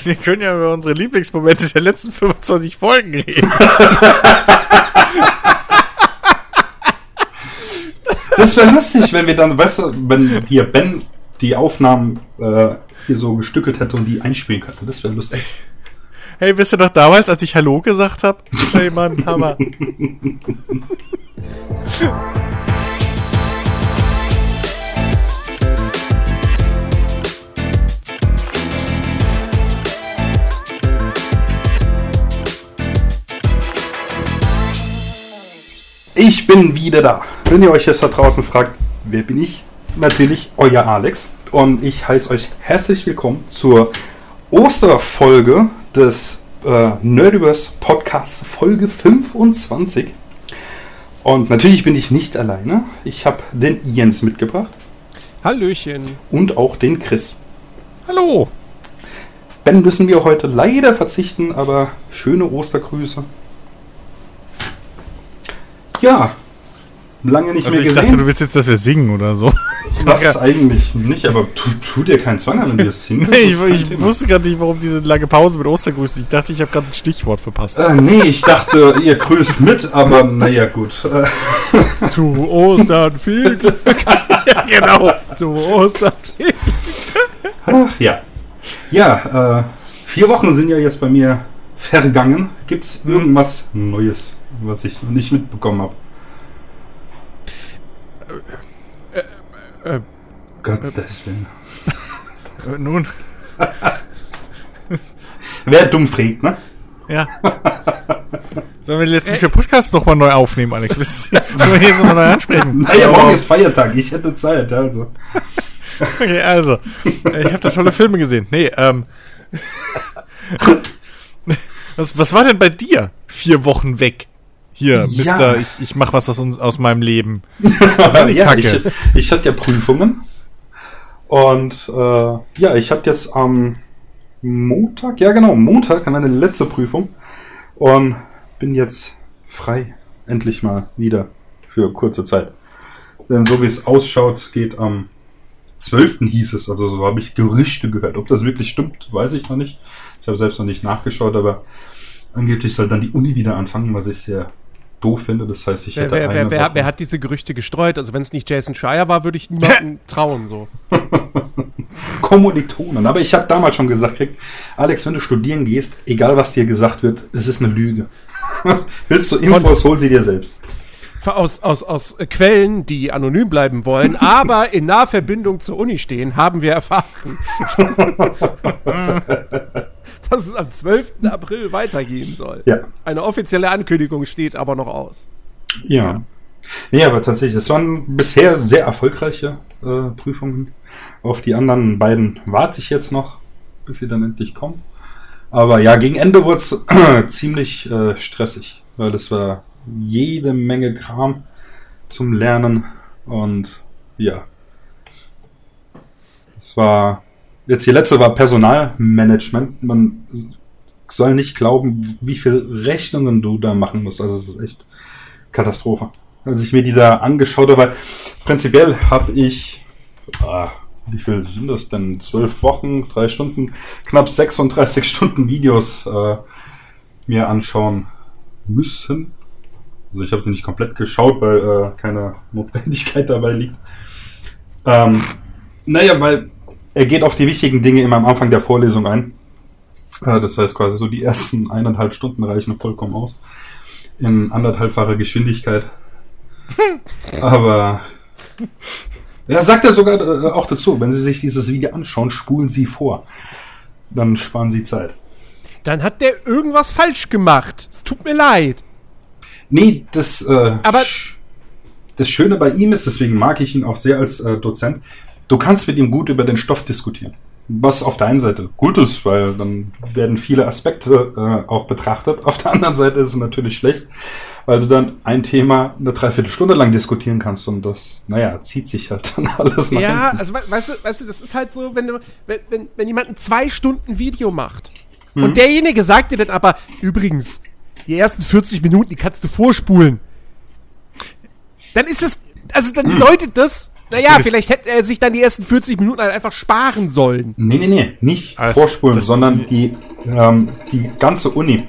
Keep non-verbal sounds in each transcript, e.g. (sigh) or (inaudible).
(laughs) Wir können ja über unsere Lieblingsmomente der letzten 25 Folgen reden. Das wäre lustig, wenn wir dann, weißt du, wenn hier Ben die Aufnahmen äh, hier so gestückelt hätte und die einspielen könnte. Das wäre lustig. Hey, wisst ihr noch damals, als ich Hallo gesagt habe? Hey Mann, Hammer. (laughs) Ich bin wieder da. Wenn ihr euch jetzt da draußen fragt, wer bin ich? Natürlich euer Alex. Und ich heiße euch herzlich willkommen zur Osterfolge des äh, Nerdiverse Podcast Folge 25. Und natürlich bin ich nicht alleine. Ich habe den Jens mitgebracht Hallöchen. und auch den Chris. Hallo. Ben müssen wir heute leider verzichten, aber schöne Ostergrüße. Ja, lange nicht Also mehr ich gesehen. dachte, du willst jetzt, dass wir singen oder so. Das eigentlich nicht, aber tu, tu dir keinen Zwang an, wenn wir es hin. (laughs) Nee, ich, ich wusste gerade nicht, warum diese lange Pause mit Ostergrüßen. Ich dachte, ich habe gerade ein Stichwort verpasst. Äh, nee, ich dachte, ihr grüßt mit, aber (laughs) naja, gut. (laughs) Zu Ostern viel Glück. ja, genau. Zu Ostern viel ach ja. Ja, äh, vier Wochen sind ja jetzt bei mir vergangen. Gibt es irgendwas Neues, was ich noch nicht mitbekommen habe? äh, Gottes Willen. (laughs) Äh, Nun, (laughs) Wer dumm fragt, ne? ja. (laughs) Sollen wir die letzten vier Podcasts nochmal neu aufnehmen, Alex? Wollen wir jetzt nochmal neu ansprechen? Naja, morgen ist Feiertag, ich hätte Zeit, also. Okay, also. äh, Ich habe da tolle Filme gesehen. Nee, ähm. Was, was war denn bei dir? Vier Wochen weg. Hier, Ja. Mister, ich, ich mach was aus, uns, aus meinem Leben. (laughs) ja, Kacke. ich, ich hatte ja Prüfungen. Und äh, ja, ich hatte jetzt am Montag, ja genau, Montag meine letzte Prüfung. Und bin jetzt frei. Endlich mal wieder für kurze Zeit. Denn so wie es ausschaut, geht am 12. hieß es, also so habe ich Gerüchte gehört. Ob das wirklich stimmt, weiß ich noch nicht. Ich habe selbst noch nicht nachgeschaut, aber angeblich soll dann die Uni wieder anfangen, was ich sehr doof finde. Das heißt, ich Wer, hätte wer, wer, wer, wer hat diese Gerüchte gestreut? Also wenn es nicht Jason Schreier war, würde ich niemandem (laughs) trauen. So. (laughs) Kommilitonen. Aber ich habe damals schon gesagt, Alex, wenn du studieren gehst, egal was dir gesagt wird, es ist eine Lüge. (laughs) Willst du Infos, hol sie dir selbst. Aus, aus, aus Quellen, die anonym bleiben wollen, aber in naher Verbindung zur Uni stehen, haben wir erfahren, dass es am 12. April weitergehen soll. Ja. Eine offizielle Ankündigung steht aber noch aus. Ja. Nee, aber tatsächlich, es waren bisher sehr erfolgreiche äh, Prüfungen. Auf die anderen beiden warte ich jetzt noch, bis sie dann endlich kommen. Aber ja, gegen Ende wurde es (clears throat) ziemlich äh, stressig, weil es war jede Menge Kram zum Lernen und ja. Es war jetzt die letzte war Personalmanagement. Man soll nicht glauben, wie viel Rechnungen du da machen musst. Also es ist echt Katastrophe. Als ich mir die da angeschaut habe, weil prinzipiell habe ich, ah, wie viel sind das denn? Zwölf Wochen, drei Stunden, knapp 36 Stunden Videos äh, mir anschauen müssen. Also ich habe sie nicht komplett geschaut, weil äh, keine Notwendigkeit dabei liegt. Ähm, naja, weil er geht auf die wichtigen Dinge immer am Anfang der Vorlesung ein. Äh, das heißt quasi so die ersten eineinhalb Stunden reichen vollkommen aus. In anderthalbfacher Geschwindigkeit. Aber ja, sagt er sogar äh, auch dazu, wenn Sie sich dieses Video anschauen, spulen Sie vor. Dann sparen Sie Zeit. Dann hat der irgendwas falsch gemacht. Es tut mir leid. Nee, das, äh, Aber- das Schöne bei ihm ist, deswegen mag ich ihn auch sehr als äh, Dozent, du kannst mit ihm gut über den Stoff diskutieren. Was auf der einen Seite gut ist, weil dann werden viele Aspekte äh, auch betrachtet. Auf der anderen Seite ist es natürlich schlecht, weil du dann ein Thema eine Dreiviertelstunde lang diskutieren kannst und das, naja, zieht sich halt dann (laughs) alles nach Ja, hinten. also we- weißt du, weißt du, das ist halt so, wenn, du, wenn, wenn, wenn jemand ein zwei Stunden Video macht und derjenige sagt dir dann aber, übrigens, die ersten 40 Minuten, die kannst du vorspulen. Dann ist es, also dann bedeutet das, Naja, vielleicht hätte er sich dann die ersten 40 Minuten halt einfach sparen sollen. Nee, nee, nee, nicht es- vorspulen, sondern die, ähm, die ganze Uni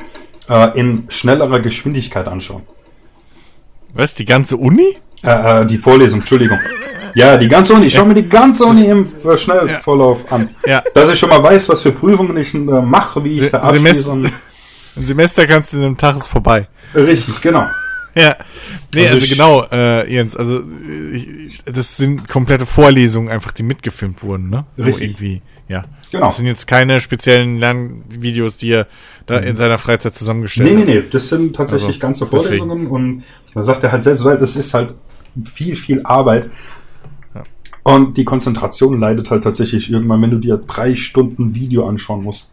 äh, in schnellerer Geschwindigkeit anschauen. Was, die ganze Uni? Äh, äh, die Vorlesung, Entschuldigung. Ja, die ganze Uni. Ich schaue mir die ganze Uni im äh, Schnellvorlauf an. Ja. Dass ich schon mal weiß, was für Prüfungen ich äh, mache, wie ich Se da abschließe. Semester, (laughs) ein Semester kannst du in einem Tag ist vorbei. Richtig, genau. Ja. Nee, Also also, genau, äh, Jens, also äh, ich, das sind komplette Vorlesungen einfach, die mitgefilmt wurden, ne? So Richtig. irgendwie, ja. Genau. Das sind jetzt keine speziellen Lernvideos, die er da in seiner Freizeit zusammengestellt Nee, nee, hat. nee, das sind tatsächlich Also, ganze deswegen. Vorlesungen und da sagt er halt selbst, weil das ist halt viel, viel Arbeit. Und die Konzentration leidet halt tatsächlich irgendwann, wenn du dir drei Stunden Video anschauen musst.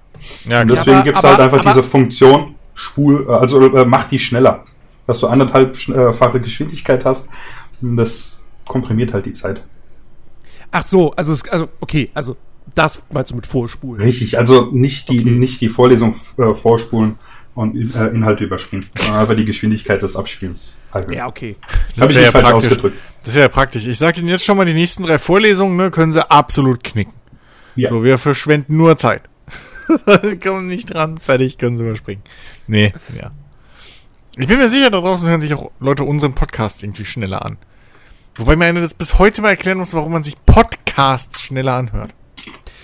Ja, Und deswegen gibt's aber- halt einfach aber- diese Funktion, spul, äh, also äh, mach die schneller. Dass du anderthalbfache Geschwindigkeit hast. Das komprimiert halt die Zeit. Ach so, also, es, also okay, also das meinst du mit Vorspulen. Richtig, also nicht die, nicht die Vorlesung äh, vorspulen und äh, Inhalte überspringen, sondern einfach die Geschwindigkeit des Abspiels. erhöhen. Ja, okay. Das wäre ja falsch praktisch. ausgedrückt. Das wäre ja praktisch. Ich sage Ihnen jetzt schon mal, die nächsten drei Vorlesungen ne, können Sie absolut knicken. Ja. So, wir verschwenden nur Zeit. (laughs) Sie kommen nicht dran, fertig, können Sie überspringen. Nee, ja. Ich bin mir sicher, da draußen hören sich auch Leute unseren Podcast irgendwie schneller an. Wobei mir einer das bis heute mal erklären muss, warum man sich Podcasts schneller anhört.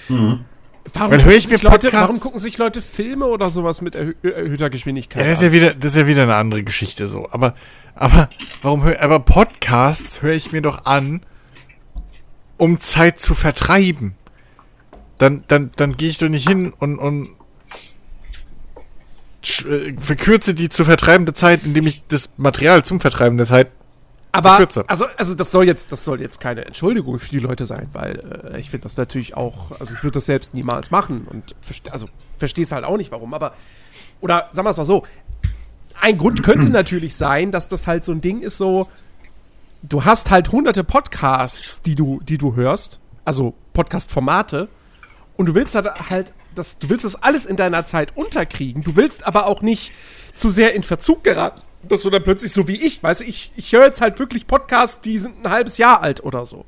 Mhm. Warum Weil höre ich gucken mir sich Leute, Podcasts- warum gucken sich Leute Filme oder sowas mit erhö erhöhter Geschwindigkeit Ja, das ist an? ja wieder, das ist ja wieder eine andere Geschichte so. Aber, aber, warum hör, aber Podcasts höre ich mir doch an, um Zeit zu vertreiben. Dann, dann, dann gehe ich doch nicht hin und, und äh, verkürze die zu vertreibende Zeit, indem ich das Material zum Vertreiben der Zeit. Aber kürzer. also, also das soll jetzt, das soll jetzt keine Entschuldigung für die Leute sein, weil äh, ich finde das natürlich auch, also ich würde das selbst niemals machen und also verstehe es halt auch nicht, warum. Aber oder sagen wir es mal so: Ein Grund könnte (clears throat) natürlich sein, dass das halt so ein Ding ist, so du hast halt hunderte Podcasts, die du, die du hörst, also Podcast-Formate, und du willst halt, halt das, du willst das alles in deiner Zeit unterkriegen. Du willst aber auch nicht zu sehr in Verzug geraten, dass du dann plötzlich so wie ich, weißt du, ich, ich höre jetzt halt wirklich Podcasts, die sind ein halbes Jahr alt oder so.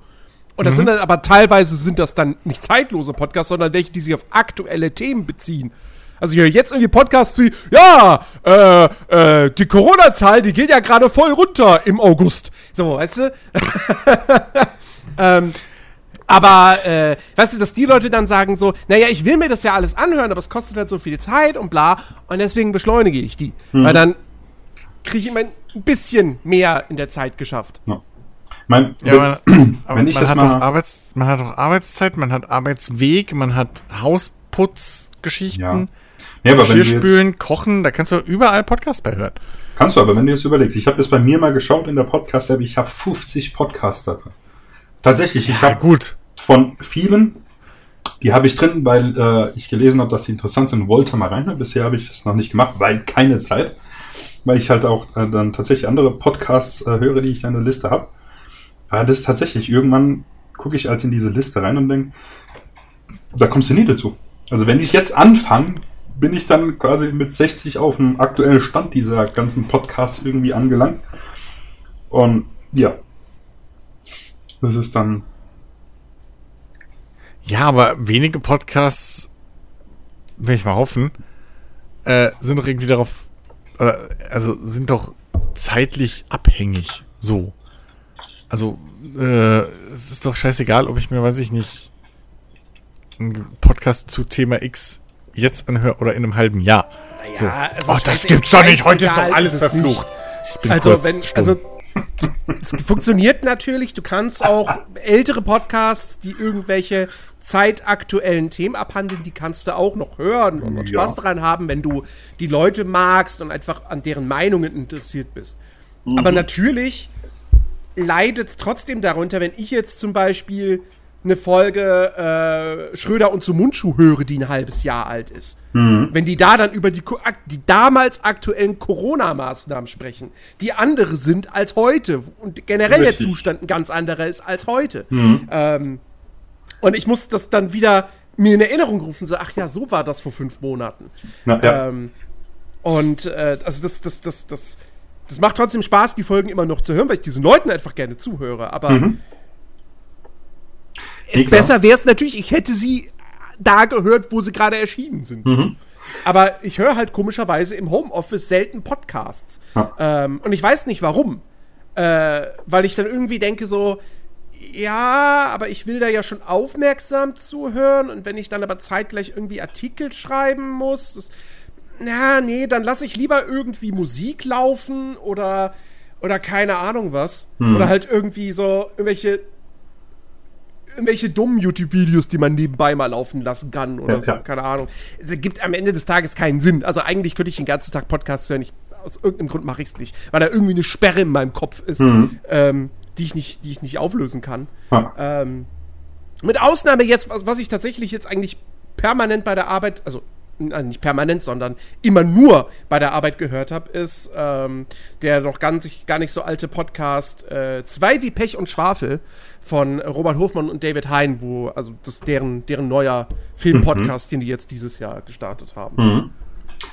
Und das sind dann aber teilweise sind das dann nicht zeitlose Podcasts, sondern welche, die sich auf aktuelle Themen beziehen. Also ich höre jetzt irgendwie Podcasts wie, ja, äh, äh, die Corona-Zahl, die geht ja gerade voll runter im August. So, weißt du? (laughs) ähm, aber, äh, weißt du, dass die Leute dann sagen so, naja, ich will mir das ja alles anhören, aber es kostet halt so viel Zeit und bla, und deswegen beschleunige ich die. Weil dann kriege ich immer ein bisschen mehr in der Zeit geschafft. Ja. Mein, Ja, aber wenn ich man, das hat mal- doch Arbeits, man hat doch Arbeitszeit, man hat Arbeitsweg, man hat Hausputzgeschichten, Ja. Nee, aber wenn du jetzt, Geschirrspülen, Kochen, da kannst du überall Podcasts bei hören. kannst du aber, wenn du jetzt überlegst, ich habe das bei mir mal geschaut in der Podcast-App, ich habe 50 Podcaster drin. Tatsächlich, ich Ja, habe gut. von vielen, die habe ich drin, weil äh, ich gelesen habe, dass sie interessant sind, wollte mal rein. Bisher habe ich das noch nicht gemacht, weil keine Zeit. Weil ich halt auch äh, dann tatsächlich andere Podcasts äh, höre, die ich in der Liste habe. Aber das ist tatsächlich, irgendwann gucke ich als in diese Liste rein und denke, da kommst du nie dazu. Also wenn ich jetzt anfange, bin ich dann quasi mit 60 auf dem aktuellen Stand dieser ganzen Podcasts irgendwie angelangt. Und ja, das ist dann Ja, aber wenige Podcasts, will ich mal hoffen, äh, sind doch irgendwie darauf, oder, also sind doch zeitlich abhängig. So. Also, äh, es ist doch scheißegal, ob ich mir, weiß ich nicht, einen Podcast zu Thema X jetzt anhöre oder in einem halben Jahr. so. also Ach, das gibt's doch nicht, heute ist doch alles verflucht. Ich bin Also, kurz wenn, stumm. also, es funktioniert natürlich. Du kannst auch ältere Podcasts, die irgendwelche zeitaktuellen Themen abhandeln, die kannst du auch noch hören und, und Ja. Spaß daran haben, wenn du die Leute magst und einfach an deren Meinungen interessiert bist. Aber natürlich leidet es trotzdem darunter, wenn ich jetzt zum Beispiel eine Folge äh, Schröder und zum Mundschuh höre, die ein halbes Jahr alt ist. Wenn die da dann über die, die damals aktuellen Corona-Maßnahmen sprechen, die andere sind als heute und generell Richtig. der Zustand ein ganz anderer ist als heute. Ähm, und ich muss das dann wieder mir in Erinnerung rufen, so, ach ja, so war das vor fünf Monaten. Na, ja. Ähm, und äh, also das, das, das, das, das macht trotzdem Spaß, die Folgen immer noch zu hören, weil ich diesen Leuten einfach gerne zuhöre. Aber Nee, besser wäre es natürlich, ich hätte sie da gehört, wo sie gerade erschienen sind. Mhm. Aber ich höre halt komischerweise im Homeoffice selten Podcasts. Ja. Ähm, und ich weiß nicht warum. Äh, weil ich dann irgendwie denke so, ja, aber ich will da ja schon aufmerksam zuhören. Und wenn ich dann aber zeitgleich irgendwie Artikel schreiben muss, das, na, nee, dann lasse ich lieber irgendwie Musik laufen oder, oder keine Ahnung was. Oder halt irgendwie so irgendwelche irgendwelche dummen YouTube-Videos, die man nebenbei mal laufen lassen kann oder Ja, so, ja. keine Ahnung. Es ergibt am Ende des Tages keinen Sinn. Also eigentlich könnte ich den ganzen Tag Podcasts hören. Ich, aus irgendeinem Grund mache ich es nicht, weil da irgendwie eine Sperre in meinem Kopf ist, ähm, die, ich nicht, die ich nicht auflösen kann. Ja. Ähm, mit Ausnahme jetzt, was, was ich tatsächlich jetzt eigentlich permanent bei der Arbeit, also äh, nicht permanent, sondern immer nur bei der Arbeit gehört habe, ist ähm, der noch ganz, gar nicht so alte Podcast äh, Zwei wie Pech und Schwafel von Robert Hofmann und David Hein, wo, also das deren, deren neuer Filmpodcast, den die jetzt dieses Jahr gestartet haben. Mhm.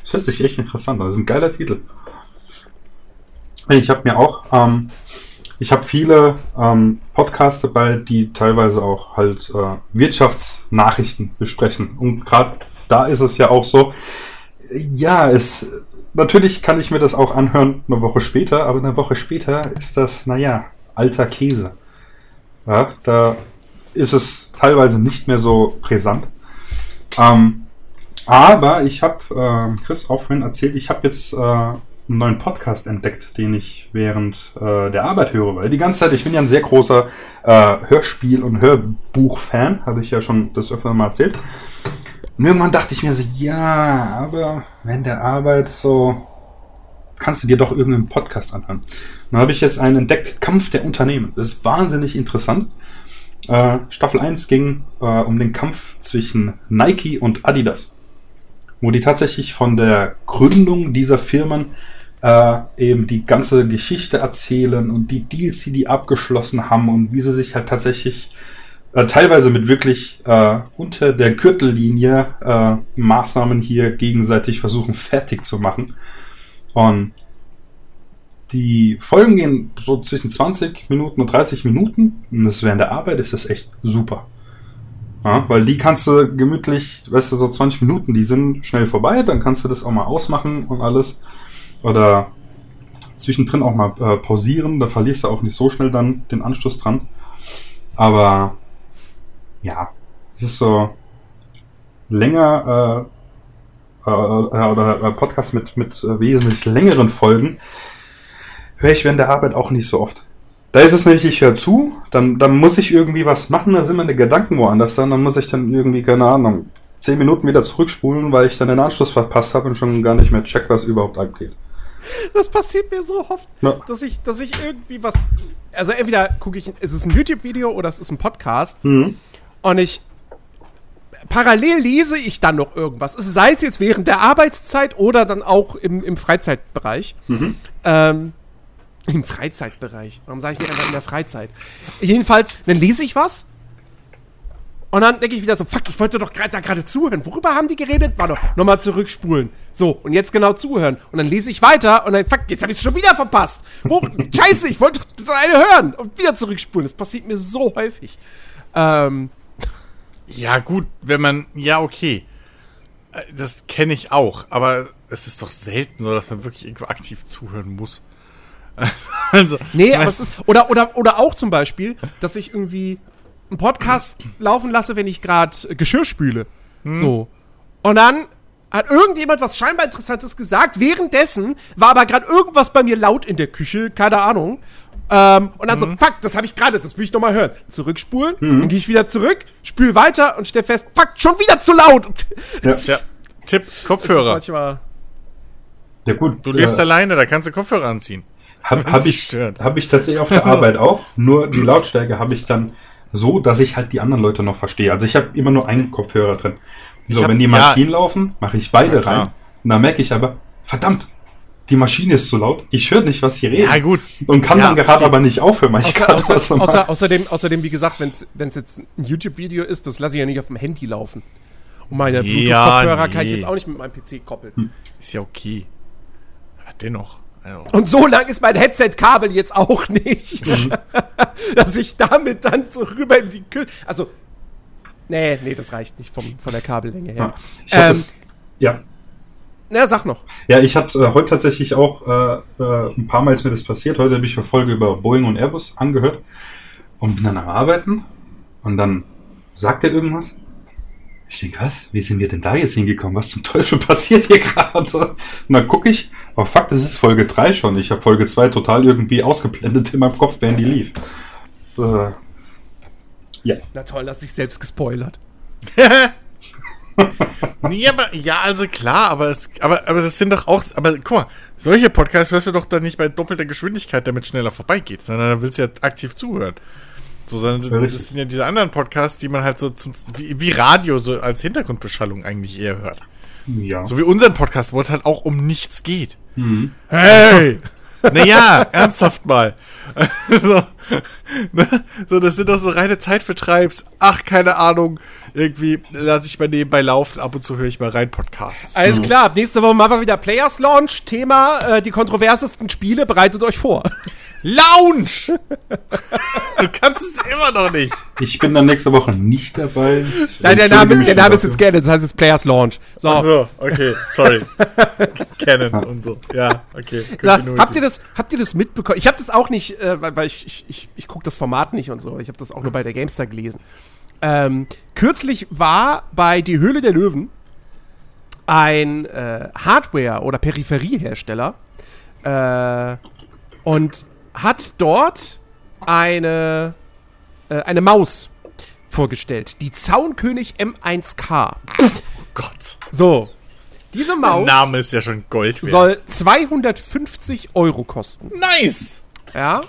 Das hört sich echt interessant an. Das ist ein geiler Titel. Ich habe mir auch, ähm, ich habe viele ähm, Podcasts dabei, die teilweise auch halt äh, Wirtschaftsnachrichten besprechen. Und gerade da ist es ja auch so, ja, es natürlich kann ich mir das auch anhören eine Woche später, aber eine Woche später ist das, naja, alter Käse. Ja, da ist es teilweise nicht mehr so brisant. Ähm, aber ich habe ähm, Chris auch vorhin erzählt, ich habe jetzt äh, einen neuen Podcast entdeckt, den ich während äh, der Arbeit höre. Weil die ganze Zeit, ich bin ja ein sehr großer äh, Hörspiel- und Hörbuch-Fan, habe ich ja schon das öfter mal erzählt. Und irgendwann dachte ich mir so, ja, aber wenn der Arbeit so, kannst du dir doch irgendeinen Podcast anhören. Dann habe ich jetzt einen entdeckt, Kampf der Unternehmen. Das ist wahnsinnig interessant. Äh, Staffel 1 ging äh, um den Kampf zwischen Nike und Adidas, wo die tatsächlich von der Gründung dieser Firmen äh, eben die ganze Geschichte erzählen und die Deals, die die abgeschlossen haben und wie sie sich halt tatsächlich äh, teilweise mit wirklich äh, unter der Gürtellinie äh, Maßnahmen hier gegenseitig versuchen fertig zu machen. Und die Folgen gehen so zwischen 20 Minuten und 30 Minuten. Und das während der Arbeit ist das echt super. Ja, weil die kannst du gemütlich, weißt du, so 20 Minuten, die sind schnell vorbei, dann kannst du das auch mal ausmachen und alles. Oder zwischendrin auch mal äh, pausieren, da verlierst du auch nicht so schnell dann den Anschluss dran. Aber ja, es ist so länger äh, oder äh, Podcast mit, mit äh, wesentlich längeren Folgen höre ich während der Arbeit auch nicht so oft. Da ist es nämlich, ich höre zu, dann, dann muss ich irgendwie was machen, da sind meine Gedanken woanders dann, dann muss ich dann irgendwie, keine Ahnung, 10 Minuten wieder zurückspulen, weil ich dann den Anschluss verpasst habe und schon gar nicht mehr check, was überhaupt abgeht. Das passiert mir so oft, Ja. dass ich, dass ich irgendwie was. Also entweder gucke ich, ist es ein YouTube-Video oder es ist ein Podcast Mhm. und ich parallel lese ich dann noch irgendwas. Sei es jetzt während der Arbeitszeit oder dann auch im, im Freizeitbereich. Ähm, Im Freizeitbereich. Warum sage ich nicht einfach in der Freizeit? Jedenfalls, dann lese ich was und dann denke ich wieder so, fuck, ich wollte doch gerade da gerade zuhören. Worüber haben die geredet? Warte, nochmal zurückspulen. So, und jetzt genau zuhören. Und dann lese ich weiter und dann, fuck, jetzt habe ich es schon wieder verpasst. Wo, (laughs) scheiße, ich wollte doch das eine hören und wieder zurückspulen. Das passiert mir so häufig. Ähm, Ja, gut, wenn man. Ja, okay. Äh, Das kenne ich auch, aber es ist doch selten so, dass man wirklich irgendwo aktiv zuhören muss. (laughs) also, Nee, aber es ist. Oder, oder, oder auch zum Beispiel, dass ich irgendwie einen Podcast laufen lasse, wenn ich gerade Geschirr spüle. So. Und dann hat irgendjemand was scheinbar Interessantes gesagt. Währenddessen war aber gerade irgendwas bei mir laut in der Küche, keine Ahnung. Ähm, und dann so, fuck, das habe ich gerade, das will ich nochmal hören. Zurückspulen, dann gehe ich wieder zurück, spül weiter und stell fest, fuck, schon wieder zu laut. (laughs) Das Tja, Tipp, ist Kopfhörer. manchmal. Ja gut, Du lebst äh, alleine, da kannst du Kopfhörer anziehen. Habe hab ich, stört. hab ich tatsächlich auf der Also- Arbeit auch. Nur die Lautstärke habe ich dann so, dass ich halt die anderen Leute noch verstehe. Also ich habe immer nur einen Kopfhörer drin. So, hab- wenn die ja. Maschinen laufen, mache ich beide Ja, rein. Und dann merke ich aber, verdammt, die Maschine ist zu laut. Ich höre nicht, was sie reden. Ja, gut. Und kann Ja, dann gerade okay. aber nicht aufhören, weil ich Außer, gerade außer, was außer, außerdem, außerdem, wie gesagt, wenn es jetzt ein YouTube-Video ist, das lasse ich ja nicht auf dem Handy laufen. Und meine Ja, Bluetooth-Kopfhörer kann ich nee. jetzt auch nicht mit meinem PC koppeln. Hm. Ist ja okay. Aber dennoch. Also, Und so lang ist mein Headset-Kabel jetzt auch nicht, (laughs) (laughs) dass ich damit dann so rüber in die Küche. Also, Nee, nee, das reicht nicht vom, von der Kabellänge her. Ja. Ich Ähm, das, ja. Na, sag noch. Ja, ich hatte äh, heute tatsächlich auch äh, äh, ein paar Mal ist mir das passiert. Heute habe ich eine Folge über Boeing und Airbus angehört und bin dann am Arbeiten und dann sagt er irgendwas. Ich denke, was? Wie sind wir denn da jetzt hingekommen? Was zum Teufel passiert hier (laughs) gerade? Und dann gucke ich, aber Fakt, es ist Folge 3 schon. Ich habe Folge 2 total irgendwie ausgeblendet in meinem Kopf, während die lief. Äh, ja. Na toll, hast dich selbst gespoilert. (laughs) (laughs) Nee, aber ja, also klar, aber es, aber, aber das sind doch auch, aber guck mal, solche Podcasts hörst du doch dann nicht bei doppelter Geschwindigkeit, damit schneller vorbeigeht, sondern da willst du ja aktiv zuhören. So, sondern das, das sind ja diese anderen Podcasts, die man halt so zum, wie, wie Radio so als Hintergrundbeschallung eigentlich eher hört. Ja. So wie unseren Podcast, wo es halt auch um nichts geht. Mhm. Hey! Naja, (laughs) ernsthaft mal. (laughs) so, ne? so, das sind doch so reine Zeitvertreibs. Ach, keine Ahnung. Irgendwie lasse ich mal nebenbei laufen. Ab und zu höre ich mal rein Podcasts. Alles klar, ab nächste Woche machen wir wieder Players Launch. Thema, äh, die kontroversesten Spiele. Bereitet euch vor. (laughs) Lounge! (laughs) du kannst es immer noch nicht. Ich bin dann nächste Woche nicht dabei. Ich Nein, der Name, der Name ist jetzt geändert, das heißt jetzt Players Launch. So. Ach so, okay, sorry. (laughs) Canon und so. Ja, okay. Na, habt ihr das, habt ihr das mitbekommen? Ich habe das auch nicht, äh, weil, weil ich, ich, ich, ich gucke das Format nicht und so. Ich habe das auch nur bei der Gamestar gelesen. Ähm, kürzlich war bei Die Höhle der Löwen ein äh, Hardware- oder Peripheriehersteller äh, und hat dort eine, äh, eine Maus vorgestellt. Die Zaunkönig M1K. Oh Gott. So. Diese Der Maus Name ist ja schon Gold wert. soll 250 Euro kosten. nice! Ja.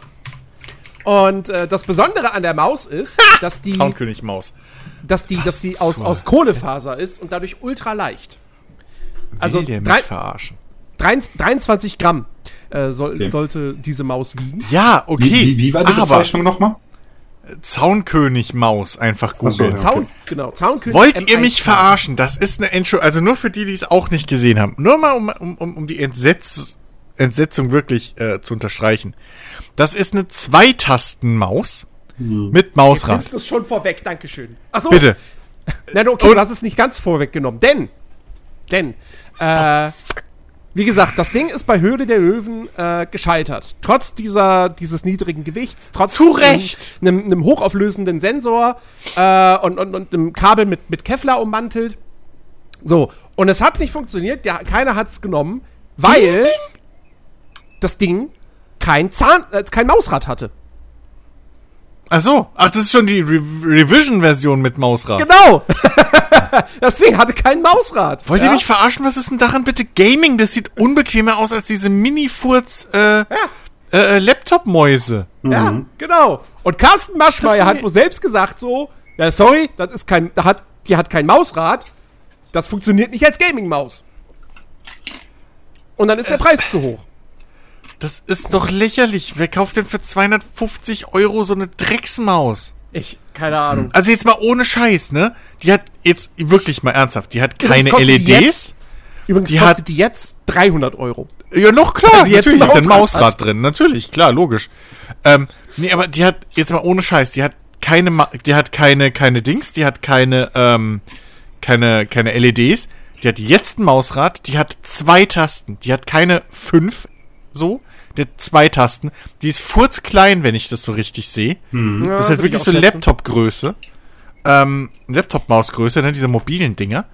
Und äh, das Besondere an der Maus ist, dass die, Soundkönig Maus. dass die, Was dass die aus, aus Kohlefaser ist und dadurch ultra leicht. Also Will der mich drei- verarschen? 23, 23 Gramm äh, soll, Okay. sollte diese Maus wiegen. Ja, okay. Wie, wie, wie war die aber Bezeichnung nochmal? Zaunkönig Maus einfach so, googeln. ja. Zaun, genau, Zaunkönig. Wollt ihr mich M1K. verarschen? Das ist eine Entschuldigung. Also nur für die, die es auch nicht gesehen haben. Nur mal, um, um, um um die Entsetz Entsetzung wirklich äh, zu unterstreichen. Das ist eine Zweitastenmaus mit Mausrad. Nimmst du es schon vorweg, Dankeschön. Achso, Bitte. Nein, okay, Und- du hast es nicht ganz vorweggenommen. Denn, denn, äh, wie gesagt, das Ding ist bei Höhle der Löwen äh, gescheitert. Trotz dieser, dieses niedrigen Gewichts, trotz einem, einem hochauflösenden Sensor äh, und, und, und einem Kabel mit, mit Kevlar ummantelt. So, und es hat nicht funktioniert, ja, keiner hat es genommen, weil das Ding kein Zahn, äh, kein Mausrad hatte. Ach so. Ach, das ist schon die Re Revision-Version mit Mausrad. Genau! (laughs) das Ding hatte kein Mausrad. Wollt ja? ihr mich verarschen? Was ist denn daran bitte Gaming? Das sieht unbequemer aus als diese Mini-Furz äh, äh, äh, Laptop-Mäuse. Ja, genau. Und Carsten Maschmeyer Das hat wohl selbst gesagt so, ja, sorry, das ist kein, da hat, die hat kein Mausrad. Das funktioniert nicht als Gaming-Maus. Und dann ist der Preis zu hoch. Das ist doch lächerlich. Wer kauft denn für 250 Euro so eine Drecksmaus? Ich, keine Ahnung. Also jetzt mal ohne Scheiß, ne? Die hat jetzt wirklich mal ernsthaft, die hat Übrigens keine kostet die LEDs. jetzt- Übrigens die kostet hat- die jetzt 300 Euro. Ja, noch klar, jetzt natürlich ist ein Mausrad hat. drin, natürlich, klar, logisch. Ähm, nee, aber die hat, jetzt mal ohne Scheiß, die hat keine, Ma die hat keine, keine Dings, die hat keine, ähm, keine, keine LEDs, die hat jetzt ein Mausrad, die hat zwei Tasten, die hat keine fünf, so, die hat zwei Tasten, die ist furzklein, wenn ich das so richtig sehe. Ja, Das ist halt wirklich ich so. Laptop-Größe. Ähm, Laptop-Mausgröße, ne, diese mobilen Dinger.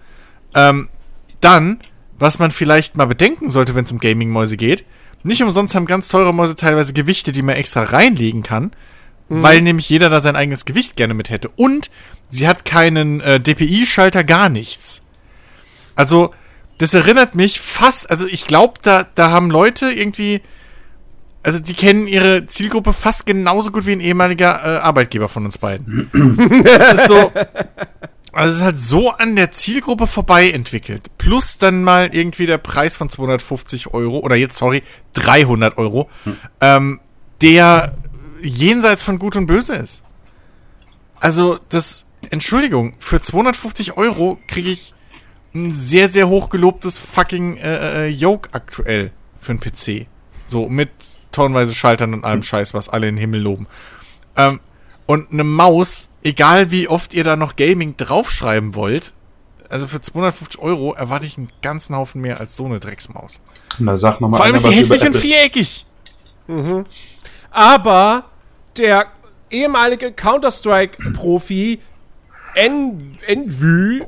Ähm, dann, was man vielleicht mal bedenken sollte, wenn es um Gaming-Mäuse geht, nicht umsonst haben ganz teure Mäuse teilweise Gewichte, die man extra reinlegen kann, Mhm. weil nämlich jeder da sein eigenes Gewicht gerne mit hätte. Und sie hat keinen äh, DPI-Schalter, gar nichts. Also, das erinnert mich fast, also ich glaube, da, da haben Leute irgendwie, also die kennen ihre Zielgruppe fast genauso gut wie ein ehemaliger äh, Arbeitgeber von uns beiden. das ist so, also es ist halt so an der Zielgruppe vorbei entwickelt. Plus dann mal irgendwie der Preis von 250 Euro, oder jetzt, sorry, 300 Euro, ähm, der jenseits von Gut und Böse ist. Also, das, Entschuldigung, für 250 Euro kriege ich ein sehr, sehr hochgelobtes fucking äh, äh, Yoke aktuell für einen PC. So, mit tonnenweise Schaltern und allem Scheiß, was alle in den Himmel loben. Ähm, Und eine Maus, egal wie oft ihr da noch Gaming draufschreiben wollt, also für 250 Euro erwarte ich einen ganzen Haufen mehr als so eine Drecksmaus. Na, sag noch mal Vor allem einer ist sie hässlich und viereckig. Aber der ehemalige Counter-Strike-Profi En Envy,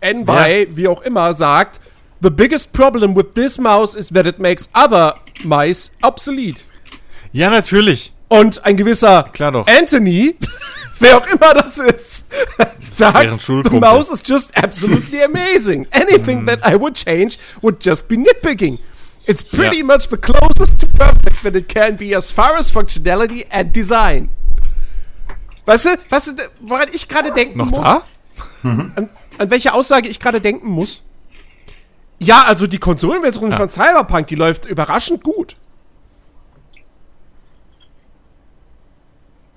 Envy, wie auch immer, sagt, The biggest problem with this mouse is that it makes other mice obsolete. Ja, natürlich. Und ein gewisser Klar doch. Anthony, (laughs) wer auch immer das ist, sagt, the mouse is just absolutely (laughs) amazing. Anything that I would change would just be nitpicking. It's pretty Ja. much the closest to perfect that it can be as far as functionality and design. Weißt du, weißt du, woran ich gerade denken Noch muss? da? An, an welche Aussage ich gerade denken muss? Ja, also die Konsolenversion Ja. von Cyberpunk, die läuft überraschend gut.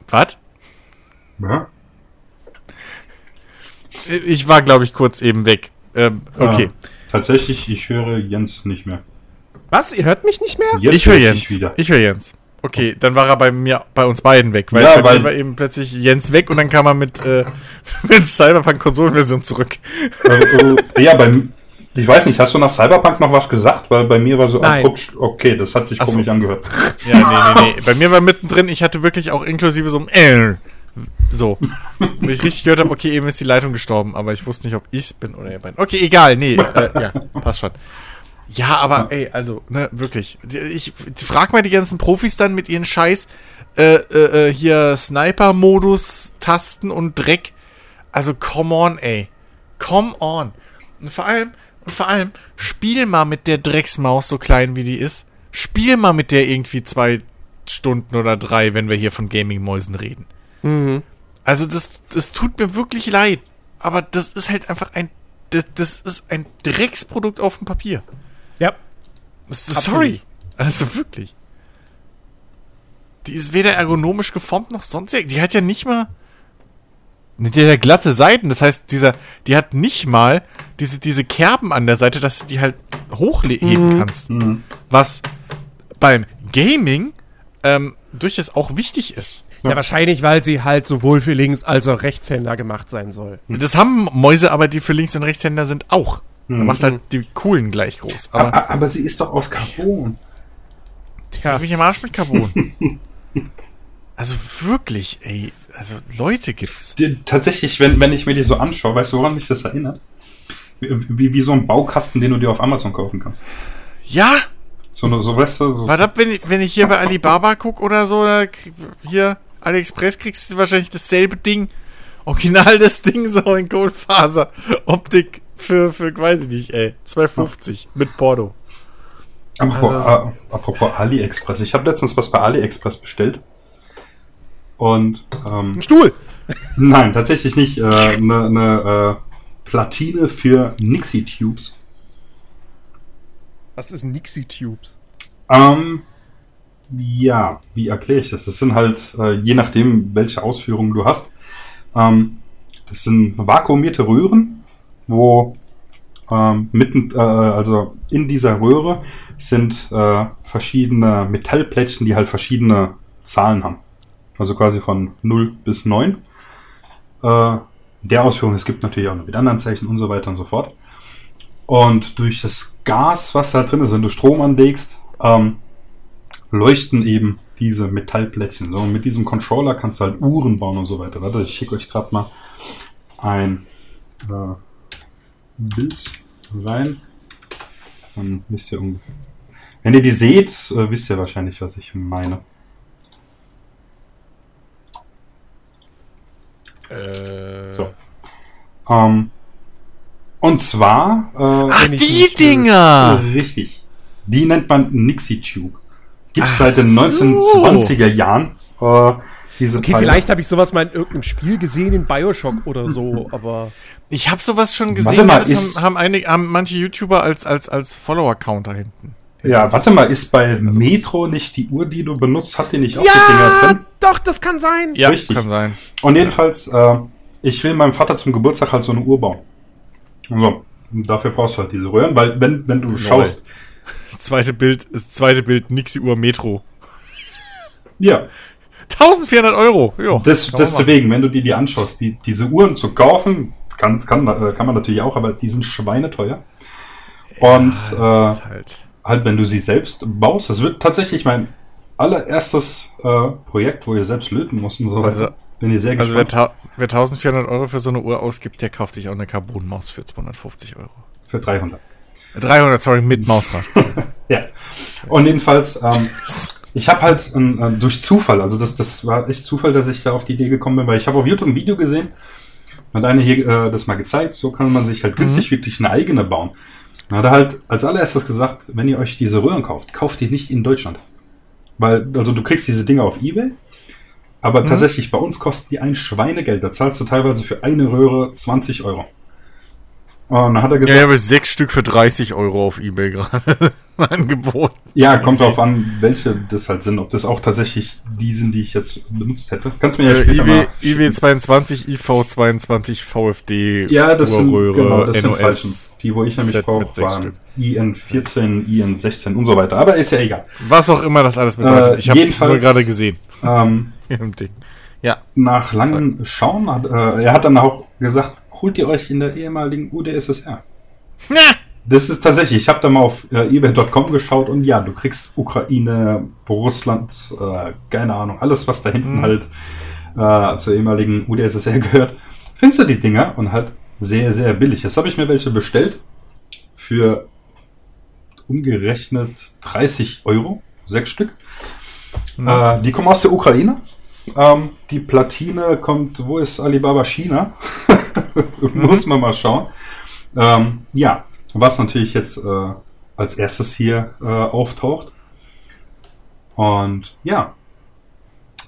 Was? Ja? Ich war, glaube ich, kurz eben weg. Ähm, okay. Ah, tatsächlich, ich höre Jens nicht mehr. Was? Ihr hört mich nicht mehr? Jetzt ich höre Jens. wieder. Ich höre Jens. Okay, dann war er bei mir, bei uns beiden weg, weil Ja, bei weil- mir war eben plötzlich Jens weg und dann kam er mit, äh, (laughs) mit Cyberpunk-Konsolenversion zurück. äh, äh, ja, beim, ich weiß nicht, hast du nach Cyberpunk noch was gesagt? Weil bei mir war so Nein. abrupt, okay, das hat sich Ach so. komisch angehört. (laughs) Ja, nee, nee, nee. Bei mir war mittendrin, ich hatte wirklich auch inklusive so ein äh, so. Wo ich richtig gehört habe, okay, eben ist die Leitung gestorben, aber ich wusste nicht, ob ich's bin oder ihr beiden. Okay, egal, nee, äh, ja, passt schon. Ja, aber ey, also, ne, wirklich. Ich, ich frag mal die ganzen Profis dann mit ihren Scheiß äh, äh, äh, hier Sniper-Modus, Tasten und Dreck. Also, come on, ey. Come on. Und vor allem, und vor allem, spiel mal mit der Drecksmaus, so klein wie die ist. Spiel mal mit der irgendwie zwei Stunden oder drei, wenn wir hier von Gaming-Mäusen reden. Also, das, das tut mir wirklich leid. Aber das ist halt einfach ein. Das, das ist ein Drecksprodukt auf dem Papier. Ja. Das Absolut. sorry. Also wirklich. Die ist weder ergonomisch geformt noch sonst. Die hat ja nicht mal. Die hat ja glatte Seiten. Das heißt, dieser, die hat nicht mal diese, diese Kerben an der Seite, dass du die halt hochheben kannst. Was beim Gaming ähm, durchaus auch wichtig ist. Ja, wahrscheinlich, weil sie halt sowohl für Links- als auch Rechtshänder gemacht sein soll. Das haben Mäuse, aber die für Links- und Rechtshänder sind auch. Du machst halt die coolen gleich groß. Aber Aber, aber sie ist doch aus Carbon. Ja. Ich am Arsch mit Carbon. (laughs) also wirklich, ey. Also Leute gibt's. Die, tatsächlich, wenn, wenn ich mir die so anschaue, weißt du, woran mich das erinnert? Wie, wie, so ein Baukasten, den du dir auf Amazon kaufen kannst. Ja, So, eine- weißt du, so. warte ab, wenn ich, wenn ich hier bei Alibaba guck oder so, da krieg, hier AliExpress kriegst du wahrscheinlich dasselbe Ding. Original das Ding so in Goldfaser. Optik für, für, weiß ich nicht, ey. 250 mit Porto. Apropos, Also- äh, apropos AliExpress. Ich habe letztens was bei AliExpress bestellt. Und ähm, Ein Stuhl! nein, tatsächlich nicht. Äh, ne, ne, äh, Platine für Nixie Tubes. Was ist Nixie Tubes? Ähm, ja, wie erkläre ich das? Das sind halt, äh, je nachdem, welche Ausführungen du hast, ähm, das sind vakuumierte Röhren, wo ähm, mitten, äh, also in dieser Röhre sind äh, verschiedene Metallplättchen, die halt verschiedene Zahlen haben. Also quasi von 0 bis 9. Äh, der Ausführung, es gibt natürlich auch noch mit anderen Zeichen und so weiter und so fort. Und durch das Gas, was da drin ist, wenn du Strom anlegst, ähm, leuchten eben diese Metallplättchen. So, und mit diesem Controller kannst du halt Uhren bauen und so weiter. Warte, ich schicke euch gerade mal ein äh, Bild rein. Dann wisst ihr ungefähr. Wenn ihr die seht, äh, wisst ihr wahrscheinlich, was ich meine. Äh, So. Ähm, und zwar äh, Ach, die nicht. Dinger! Richtig. Die nennt man Nixie Tube. Gibt es seit den so. 1920er Jahren. Äh, diese Okay, Teile. vielleicht habe ich sowas mal in irgendeinem Spiel gesehen, in Bioshock oder so, (laughs) aber. Ich habe sowas schon Warte gesehen. mal, ja, das ist- haben, haben, einige, haben manche YouTuber als, als, als Follower-Counter hinten. Ja, warte mal, ist bei Metro nicht die Uhr, die du benutzt, hat die nicht auch die Ja, Dinger drin? doch, das kann sein. Ja, Richtig. kann sein. Und jedenfalls, äh, ich will meinem Vater zum Geburtstag halt so eine Uhr bauen. So, dafür brauchst du halt diese Röhren, weil wenn, wenn du schaust, (laughs) Das zweite Bild ist zweite Bild Nixie Uhr Metro. ja, 1400 Euro. Jo, Das, deswegen, wenn du dir die anschaust, die, diese Uhren zu kaufen, kann, kann, äh, kann man natürlich auch, aber die sind schweineteuer. Und Das äh, ist halt. Halt, wenn du sie selbst baust, das wird tatsächlich mein allererstes äh, Projekt, wo ihr selbst löten musst und so weiter. Also- Bin ich sehr Also wer, gespannt. ta wer 1400 Euro für so eine Uhr ausgibt, der kauft sich auch eine Carbon-Maus für 250 Euro. Für 300. Äh, 300, sorry, mit (laughs) Mausrad. Ja. Und jedenfalls, ähm, (laughs) ich habe halt äh, durch Zufall, also das, das war echt Zufall, dass ich da auf die Idee gekommen bin, weil ich habe auf YouTube ein Video gesehen, hat einer hier äh, das mal gezeigt, so kann man sich halt günstig wirklich eine eigene bauen. Dann hat er halt als allererstes gesagt, wenn ihr euch diese Röhren kauft, kauft die nicht in Deutschland. Weil, also du kriegst diese Dinge auf Ebay, aber tatsächlich bei uns kosten die ein Schweinegeld. Da zahlst du teilweise für eine Röhre 20 Euro. Und dann hat er ja, gesagt, ich habe sechs Stück für 30 Euro auf Ebay gerade (laughs) (laughs) angeboten. Ja, kommt drauf an, welche das halt sind. Ob das auch tatsächlich die sind, die ich jetzt benutzt hätte. Kannst mir ja Äh, später IW, mal IW 22, IV 22, VFD, Ja, das sind, Urröhre, genau, das sind falschen. NOS, Die, wo ich nämlich brauche, waren Stück. IN14, IN16 und so weiter. Aber ist ja egal. was auch immer das alles bedeutet. Äh, ich habe es nur gerade gesehen Ähm. (laughs) Ja, nach langem Schauen, hat, äh, er hat dann auch gesagt, holt ihr euch in der ehemaligen UdSSR. Das ist tatsächlich, ich habe da mal auf äh, ebay.com geschaut und ja, du kriegst Ukraine, Russland, äh, keine Ahnung, alles, was da hinten Mhm. halt äh, zur ehemaligen UdSSR gehört. Findest du die Dinger und halt sehr, sehr billig. Jetzt habe ich mir welche bestellt für umgerechnet 30 Euro, sechs Stück. Äh, die kommen aus der Ukraine. Ähm, die Platine kommt, wo ist Alibaba China? (laughs) Muss man mal schauen. Ähm, ja, was natürlich jetzt äh, als erstes hier äh, auftaucht. Und ja,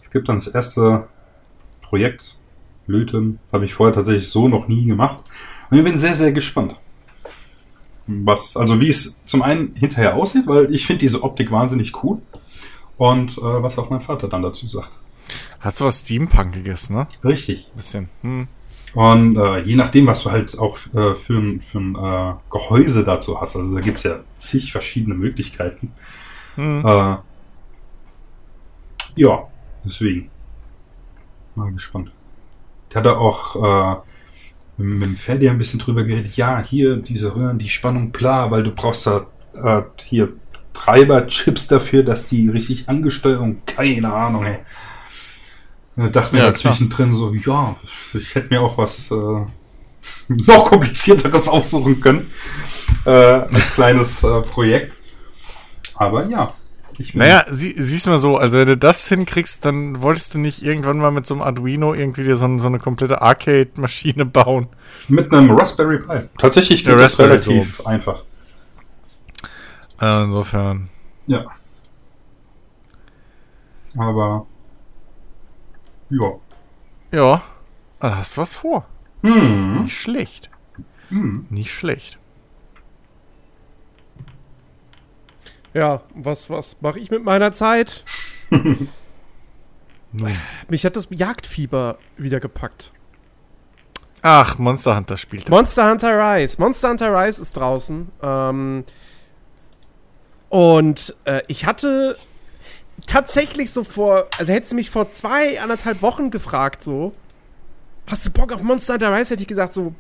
es gibt dann das erste Projekt, Löten, habe ich vorher tatsächlich so noch nie gemacht. Und ich bin sehr, sehr gespannt. Was, also wie es zum einen hinterher aussieht, weil ich finde diese Optik wahnsinnig cool. Und äh, was auch mein Vater dann dazu sagt. hast du was Steampunk gegessen, ne? Richtig. Bisschen. Hm. Und äh, je nachdem, was du halt auch äh, für ein, für ein äh, Gehäuse dazu hast, also da gibt's ja zig verschiedene Möglichkeiten. Hm. Äh, ja, deswegen. Mal gespannt. Der hat da auch äh, mit dem Ferdi ein bisschen drüber geredet. Ja, hier diese Röhren, die Spannung, klar, weil du brauchst da äh, hier Treiberchips dafür, dass die richtig angesteuert und keine Ahnung, ey. Da dachte mir Ja, ja, zwischendrin so, ja, ich hätte mir auch was äh, (laughs) noch komplizierteres aussuchen können äh, als kleines äh, Projekt. Aber ja, ich Naja, sie, siehst mal so, also wenn du das hinkriegst, dann wolltest du nicht irgendwann mal mit so einem Arduino irgendwie dir so, so eine komplette Arcade-Maschine bauen. mit einem Raspberry Pi. Tatsächlich geht das relativ einfach. Äh, insofern. Ja. Aber ja. Ja, da hast du was vor. Hm. Nicht schlecht. Hm. Nicht schlecht. Ja, was, was mache ich mit meiner Zeit? (laughs) Mich hat das Jagdfieber wieder gepackt. Ach, Monster Hunter spielt. das. Monster Hunter Rise. Monster Hunter Rise ist draußen. Ähm, und äh, ich hatte tatsächlich so vor, also hättest du mich vor zwei, anderthalb Wochen gefragt, so, hast du Bock auf Monster Hunter Rise, hätte ich gesagt, so,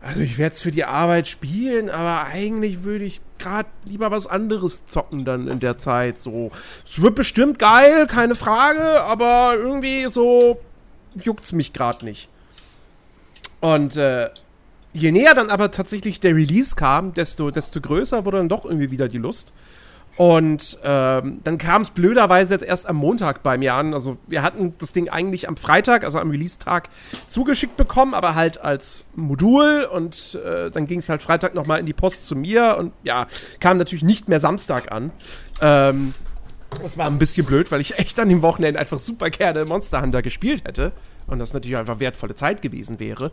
also ich werde es für die Arbeit spielen, aber eigentlich würde ich gerade lieber was anderes zocken dann in der Zeit, so. Es wird bestimmt geil, keine Frage, aber irgendwie so juckt's mich gerade nicht. Und äh, je näher dann aber tatsächlich der Release kam, desto, desto größer wurde dann doch irgendwie wieder die Lust. Und ähm, dann kam es blöderweise jetzt erst am Montag bei mir an. Also wir hatten das Ding eigentlich am Freitag, also am Release-Tag, zugeschickt bekommen, aber halt als Modul. Und äh, dann ging es halt Freitag nochmal in die Post zu mir. Und ja, kam natürlich nicht mehr Samstag an. Ähm, das war ein bisschen blöd, weil ich echt an dem Wochenende einfach super gerne Monster Hunter gespielt hätte. Und das natürlich einfach wertvolle Zeit gewesen wäre.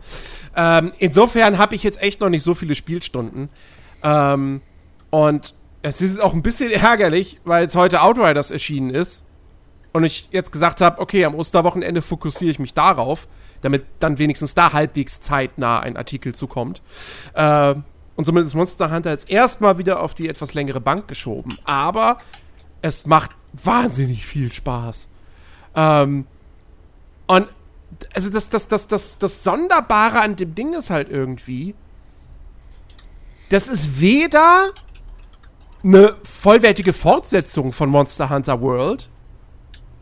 Ähm, insofern habe ich jetzt echt noch nicht so viele Spielstunden. Ähm, und es ist auch ein bisschen ärgerlich, weil jetzt heute Outriders erschienen ist. Und ich jetzt gesagt habe, okay, am Osterwochenende fokussiere ich mich darauf, damit dann wenigstens da halbwegs zeitnah ein Artikel zukommt. Ähm, und somit ist Monster Hunter jetzt erstmal wieder auf die etwas längere Bank geschoben. Aber es macht wahnsinnig viel Spaß. Ähm, und also das, das, das, das, das Sonderbare an dem Ding ist halt irgendwie, das ist weder eine vollwertige Fortsetzung von Monster Hunter World,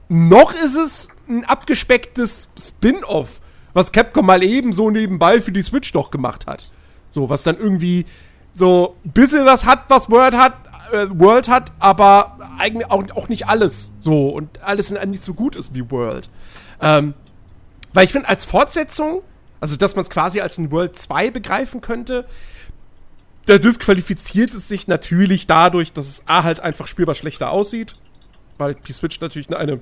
noch ist es ein abgespecktes Spin-off, was Capcom mal eben so nebenbei für die Switch doch gemacht hat. So, was dann irgendwie so ein bisschen was hat, was World hat, äh, World hat, aber eigentlich auch, auch nicht alles so und alles nicht so gut ist wie World. Ähm, weil ich finde, als Fortsetzung, also dass man es quasi als ein World 2 begreifen könnte, da disqualifiziert es sich natürlich dadurch, dass es A halt einfach spielbar schlechter aussieht, weil die Switch natürlich eine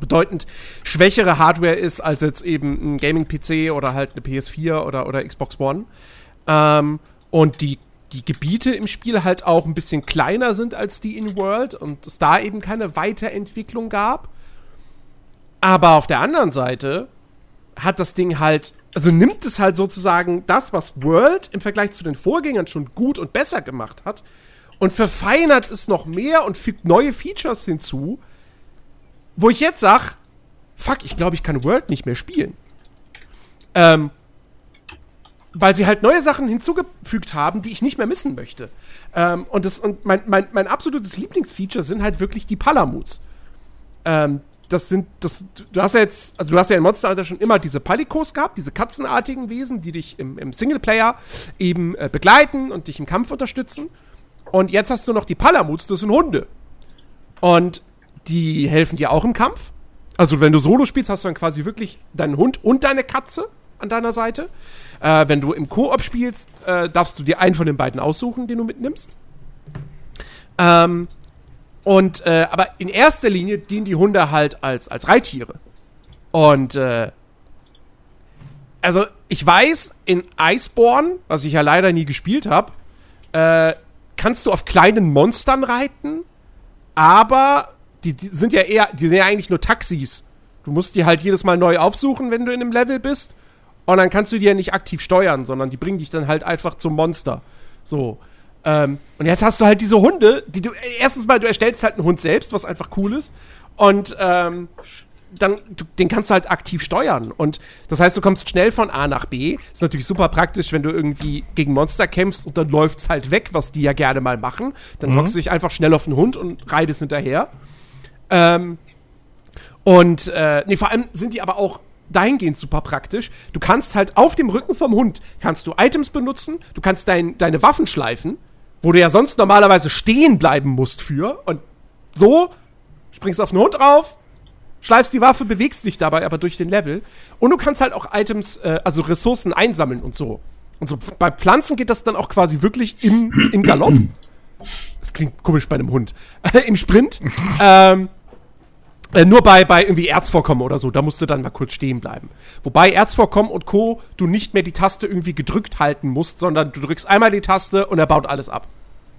bedeutend schwächere Hardware ist als jetzt eben ein Gaming-PC oder halt eine PS4 oder, oder Xbox One. Ähm, und die, die Gebiete im Spiel halt auch ein bisschen kleiner sind als die in World und es da eben keine Weiterentwicklung gab. Aber auf der anderen Seite hat das Ding halt, also nimmt es halt sozusagen das, was World im Vergleich zu den Vorgängern schon gut und besser gemacht hat und verfeinert es noch mehr und fügt neue Features hinzu, wo ich jetzt sag, fuck, ich glaube, ich kann World nicht mehr spielen. Ähm, weil sie halt neue Sachen hinzugefügt haben, die ich nicht mehr missen möchte. Ähm, und das, und mein, mein, mein absolutes Lieblingsfeature sind halt wirklich die Palamuts. Ähm, das sind, das, du hast ja jetzt, also du hast ja in Monster Hunter schon immer diese Palikos gehabt, diese katzenartigen Wesen, die dich im, im Singleplayer eben äh, begleiten und dich im Kampf unterstützen. Und jetzt hast du noch die Palamuts, das sind Hunde. Und die helfen dir auch im Kampf. Also wenn du Solo spielst, hast du dann quasi wirklich deinen Hund und deine Katze an deiner Seite. Äh, wenn du im Koop spielst, äh, darfst du dir einen von den beiden aussuchen, den du mitnimmst. Ähm, und, äh, aber in erster Linie dienen die Hunde halt als, als Reittiere. Und, äh, also ich weiß, in Iceborne, was ich ja leider nie gespielt habe, äh, kannst du auf kleinen Monstern reiten, aber die, die, sind ja eher, die sind ja eigentlich nur Taxis. Du musst die halt jedes Mal neu aufsuchen, wenn du in einem Level bist. Und dann kannst du die ja nicht aktiv steuern, sondern die bringen dich dann halt einfach zum Monster. So. Ähm, und jetzt hast du halt diese Hunde, die du, erstens mal, du erstellst halt einen Hund selbst, was einfach cool ist. Und ähm, dann, du, den kannst du halt aktiv steuern. Und das heißt, du kommst schnell von A nach B. Ist natürlich super praktisch, wenn du irgendwie gegen Monster kämpfst und dann läuft's halt weg, was die ja gerne mal machen. Dann mhm. hockst du dich einfach schnell auf den Hund und reitest hinterher. Ähm, und äh, nee, vor allem sind die aber auch dahingehend super praktisch. Du kannst halt auf dem Rücken vom Hund kannst du Items benutzen, du kannst dein, deine Waffen schleifen, wo du ja sonst normalerweise stehen bleiben musst für. Und so springst auf den Hund drauf, schleifst die Waffe, bewegst dich dabei aber durch den Level. Und du kannst halt auch Items, äh, also Ressourcen einsammeln und so. Und so bei Pflanzen geht das dann auch quasi wirklich im, im Galopp. Das klingt komisch bei einem Hund. (laughs) Im Sprint. (laughs) ähm, äh, nur bei, bei irgendwie Erzvorkommen oder so, da musst du dann mal kurz stehen bleiben. Wobei Erzvorkommen und Co. du nicht mehr die Taste irgendwie gedrückt halten musst, sondern du drückst einmal die Taste und er baut alles ab.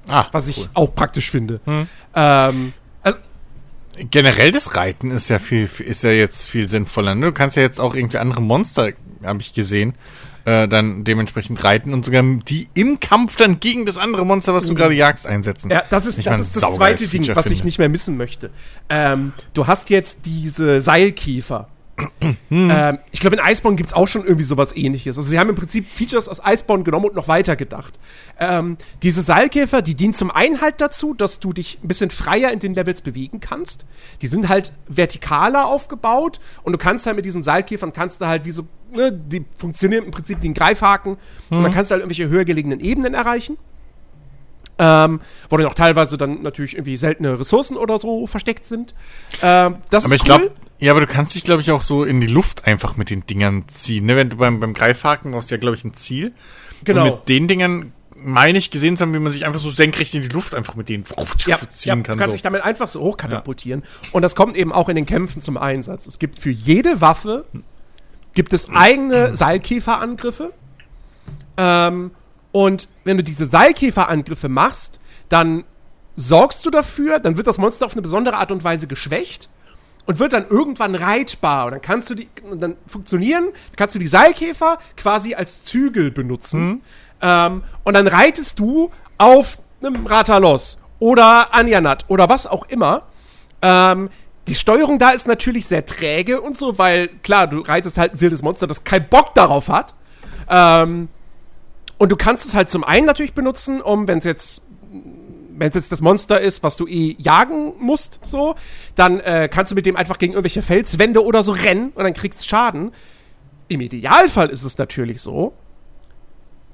Ah, was ich cool. auch praktisch finde. Hm. Ähm, also, Generell das Reiten ist ja viel, ist ja jetzt viel sinnvoller. Ne? Du kannst ja jetzt auch irgendwie andere Monster, habe ich gesehen, äh, dann dementsprechend reiten und sogar die im Kampf dann gegen das andere Monster, was du mhm. gerade jagst, einsetzen. Ja, das ist, das, ist das zweite Ding, was finde. ich nicht mehr missen möchte. Ähm, du hast jetzt diese Seilkiefer. Hm. Ähm, ich glaube, in Iceborne gibt es auch schon irgendwie sowas ähnliches. Also sie haben im Prinzip Features aus Iceborne genommen und noch weiter gedacht. Ähm, diese Seilkäfer, die dienen zum einen halt dazu, dass du dich ein bisschen freier in den Levels bewegen kannst. Die sind halt vertikaler aufgebaut und du kannst halt mit diesen Seilkäfern, kannst du halt wie so, ne, die funktionieren im Prinzip wie ein Greifhaken hm. und dann kannst du halt irgendwelche höher gelegenen Ebenen erreichen. Ähm, wo dann auch teilweise dann natürlich irgendwie seltene Ressourcen oder so versteckt sind. Ähm, das Aber ist ich cool. glaube, ja, aber du kannst dich, glaube ich, auch so in die Luft einfach mit den Dingern ziehen. Ne? Wenn du beim, beim Greifhaken hast ja, glaube ich, ein Ziel. Genau. Und mit den Dingern meine ich gesehen zu haben, wie man sich einfach so senkrecht in die Luft einfach mit denen (laughs) ja, ziehen ja, kann. Du kannst so. dich damit einfach so hochkatapultieren. Ja. Und das kommt eben auch in den Kämpfen zum Einsatz. Es gibt für jede Waffe gibt es eigene (clears throat) Seilkäferangriffe. Ähm, und wenn du diese Seilkäferangriffe machst, dann sorgst du dafür, dann wird das Monster auf eine besondere Art und Weise geschwächt und wird dann irgendwann reitbar. Und dann kannst du die, dann funktionieren, kannst du die Seilkäfer quasi als Zügel benutzen. Mhm. Ähm, und dann reitest du auf einem Ratalos oder Anjanat oder was auch immer. Ähm, die Steuerung da ist natürlich sehr träge und so, weil klar, du reitest halt ein wildes Monster, das keinen Bock darauf hat. Ähm, und du kannst es halt zum einen natürlich benutzen, um, wenn es jetzt wenn es jetzt das Monster ist, was du eh jagen musst, so, dann äh, kannst du mit dem einfach gegen irgendwelche Felswände oder so rennen und dann kriegst du Schaden. Im Idealfall ist es natürlich so,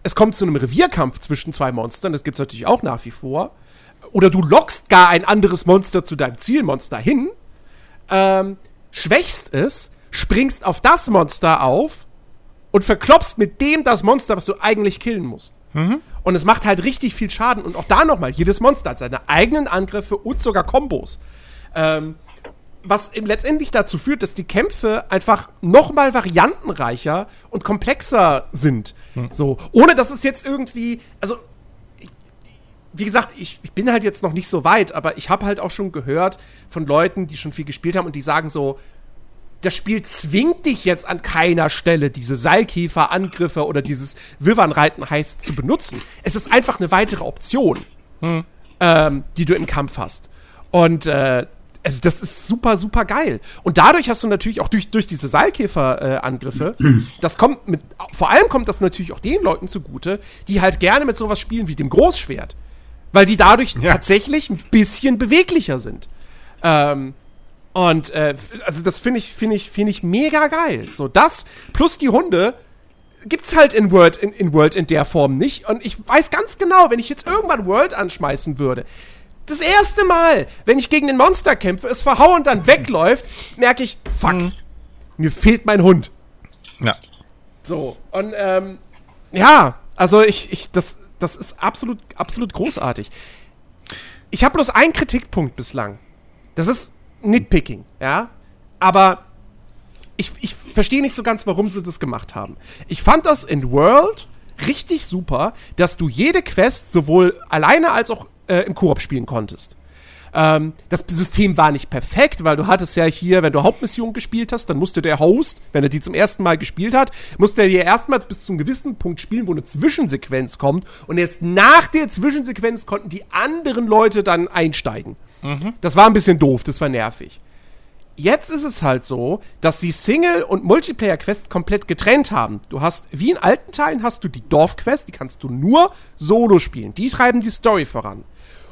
es kommt zu einem Revierkampf zwischen zwei Monstern, das gibt es natürlich auch nach wie vor. Oder du lockst gar ein anderes Monster zu deinem Zielmonster hin, ähm, schwächst es, springst auf das Monster auf und verklopst mit dem das Monster, was du eigentlich killen musst. Mhm. Und es macht halt richtig viel Schaden. Und auch da nochmal, jedes Monster hat seine eigenen Angriffe und sogar Kombos. Ähm, was eben letztendlich dazu führt, dass die Kämpfe einfach nochmal variantenreicher und komplexer sind. Mhm. So, ohne dass es jetzt irgendwie, also wie gesagt, ich, ich, bin halt jetzt noch nicht so weit, aber ich habe halt auch schon gehört von Leuten, die schon viel gespielt haben und die sagen so, das Spiel zwingt dich jetzt an keiner Stelle, diese Seilkäfer-Angriffe oder dieses Wirbernreiten heißt zu benutzen. Es ist einfach eine weitere Option, hm. ähm, die du im Kampf hast. Und äh, also das ist super, super geil. Und dadurch hast du natürlich auch durch, durch diese Seilkäfer-Angriffe, äh, (clears throat) das kommt mit, vor allem kommt das natürlich auch den Leuten zugute, die halt gerne mit sowas spielen wie dem Großschwert. Weil die dadurch ja. tatsächlich ein bisschen beweglicher sind. Ähm, und äh, also das finde ich, finde ich, finde ich mega geil. So, das plus die Hunde gibt's halt in World in, in World in der Form nicht. Und ich weiß ganz genau, wenn ich jetzt irgendwann World anschmeißen würde, das erste Mal, wenn ich gegen den Monster kämpfe, es verhaue und dann wegläuft, merke ich, fuck, mhm. mir fehlt mein Hund. Ja. So, und ähm, ja, also ich, ich, das, das ist absolut, absolut großartig. Ich habe bloß einen Kritikpunkt bislang. Das ist Nitpicking, ja. Aber ich, ich verstehe nicht so ganz, warum sie das gemacht haben. Ich fand das in World richtig super, dass du jede Quest sowohl alleine als auch äh, im Koop spielen konntest. Ähm, das System war nicht perfekt, weil du hattest ja hier, wenn du Hauptmission gespielt hast, dann musste der Host, wenn er die zum ersten Mal gespielt hat, musste er dir erstmal bis zu einem gewissen Punkt spielen, wo eine Zwischensequenz kommt und erst nach der Zwischensequenz konnten die anderen Leute dann einsteigen. Das war ein bisschen doof, das war nervig. Jetzt ist es halt so, dass sie Single- und Multiplayer-Quests komplett getrennt haben. Du hast, wie in alten Teilen, hast du die Dorfquest, die kannst du nur solo spielen. Die schreiben die Story voran.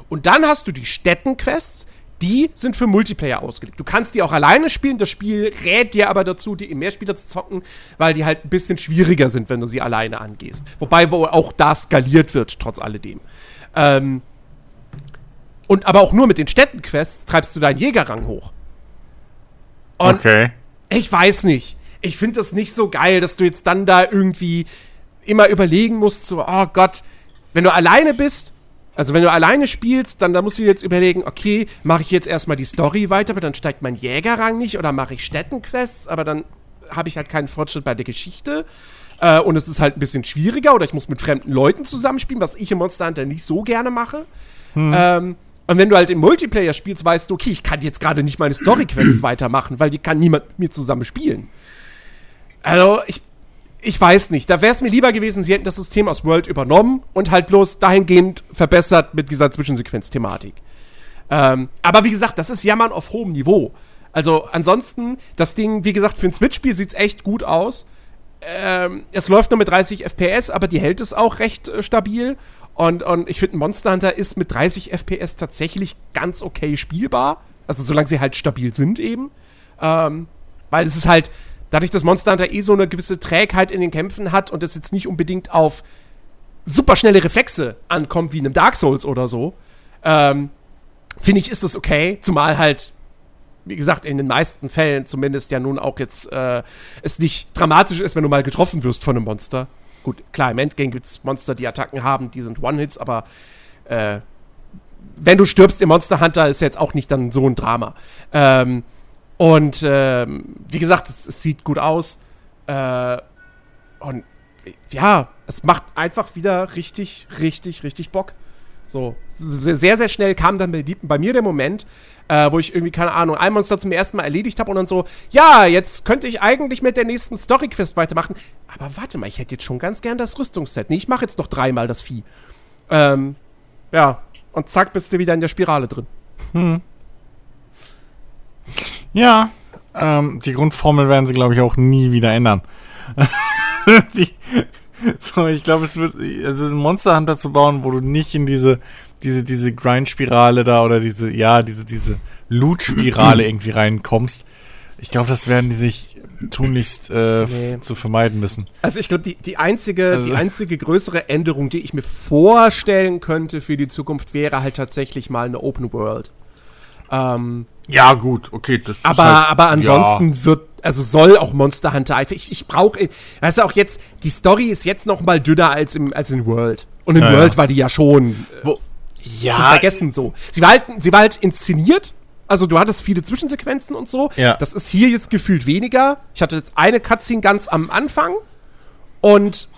Und dann hast du die Städtenquests, die sind für Multiplayer ausgelegt. Du kannst die auch alleine spielen, das Spiel rät dir aber dazu, die im Mehrspieler zu zocken, weil die halt ein bisschen schwieriger sind, wenn du sie alleine angehst. Wobei wo auch da skaliert wird, trotz alledem. Ähm, und aber auch nur mit den Städtenquests treibst du deinen Jägerrang hoch. Und okay. Ich weiß nicht. Ich finde das nicht so geil, dass du jetzt dann da irgendwie immer überlegen musst, so, oh Gott, wenn du alleine bist, also wenn du alleine spielst, dann da musst du dir jetzt überlegen, okay, mache ich jetzt erstmal die Story weiter, aber dann steigt mein Jägerrang nicht oder mache ich Städtenquests, aber dann habe ich halt keinen Fortschritt bei der Geschichte. Äh, und es ist halt ein bisschen schwieriger oder ich muss mit fremden Leuten zusammenspielen, was ich im Monster Hunter nicht so gerne mache. Hm. Ähm, und wenn du halt im Multiplayer spielst, weißt du, okay, ich kann jetzt gerade nicht meine Story-Quests (clears throat) weitermachen, weil die kann niemand mit mir zusammen spielen. Also, ich, ich weiß nicht. Da wäre es mir lieber gewesen, sie hätten das System aus World übernommen und halt bloß dahingehend verbessert mit dieser Zwischensequenz-Thematik. Ähm, aber wie gesagt, das ist Jammern auf hohem Niveau. Also ansonsten, das Ding, wie gesagt, für ein Switch-Spiel sieht es echt gut aus. Ähm, es läuft nur mit 30 FPS, aber die hält es auch recht äh, stabil. Und, und ich finde, Monster Hunter ist mit 30 FPS tatsächlich ganz okay spielbar. Also solange sie halt stabil sind eben. Ähm, weil es ist halt, dadurch, dass Monster Hunter eh so eine gewisse Trägheit in den Kämpfen hat und es jetzt nicht unbedingt auf superschnelle Reflexe ankommt, wie in einem Dark Souls oder so, ähm, finde ich, ist das okay. Zumal halt, wie gesagt, in den meisten Fällen zumindest ja nun auch jetzt äh, es nicht dramatisch ist, wenn du mal getroffen wirst von einem Monster. Gut, klar, im Endgame gibt es Monster, die Attacken haben, die sind One-Hits, aber äh, wenn du stirbst im Monster Hunter, ist jetzt auch nicht dann so ein Drama. Ähm, und ähm, wie gesagt, es, es, sieht gut aus. Äh, und ja, es macht einfach wieder richtig, richtig, richtig Bock. So, sehr, sehr schnell kam dann bei, bei mir der Moment, äh, wo ich irgendwie, keine Ahnung, ein Monster zum ersten Mal erledigt habe und dann so, ja, jetzt könnte ich eigentlich mit der nächsten Story-Quest weitermachen. Aber warte mal, ich hätte jetzt schon ganz gern das Rüstungsset. Nee, ich mache jetzt noch dreimal das Vieh. Ähm, ja, und zack, bist du wieder in der Spirale drin. Hm. Ja, ähm, die Grundformel werden sie, glaube ich, auch nie wieder ändern. (laughs) die, so, ich glaube, es wird, also ein Monster Hunter zu bauen, wo du nicht in diese, diese, diese Grind-Spirale da oder diese, ja, diese, diese Loot-Spirale (clears throat) irgendwie reinkommst. Ich glaube, das werden die sich tunlichst äh, Nee. zu vermeiden müssen. Also ich glaube, die, die, einzige, Also- die einzige größere Änderung, die ich mir vorstellen könnte für die Zukunft, wäre halt tatsächlich mal eine Open World. Ähm, Ja, gut, okay, das ist aber, halt- aber ansonsten wird, also soll auch Monster Hunter einfach, ich, ich brauche, weißt du auch jetzt, die Story ist jetzt noch mal dünner als, im, als in World. Und in Ja, World ja. war die ja schon äh, Wo, zum ja, Vergessen so. Sie war halt, sie war halt inszeniert. Also du hattest viele Zwischensequenzen und so. Ja. Das ist hier jetzt gefühlt weniger. Ich hatte jetzt eine Cutscene ganz am Anfang und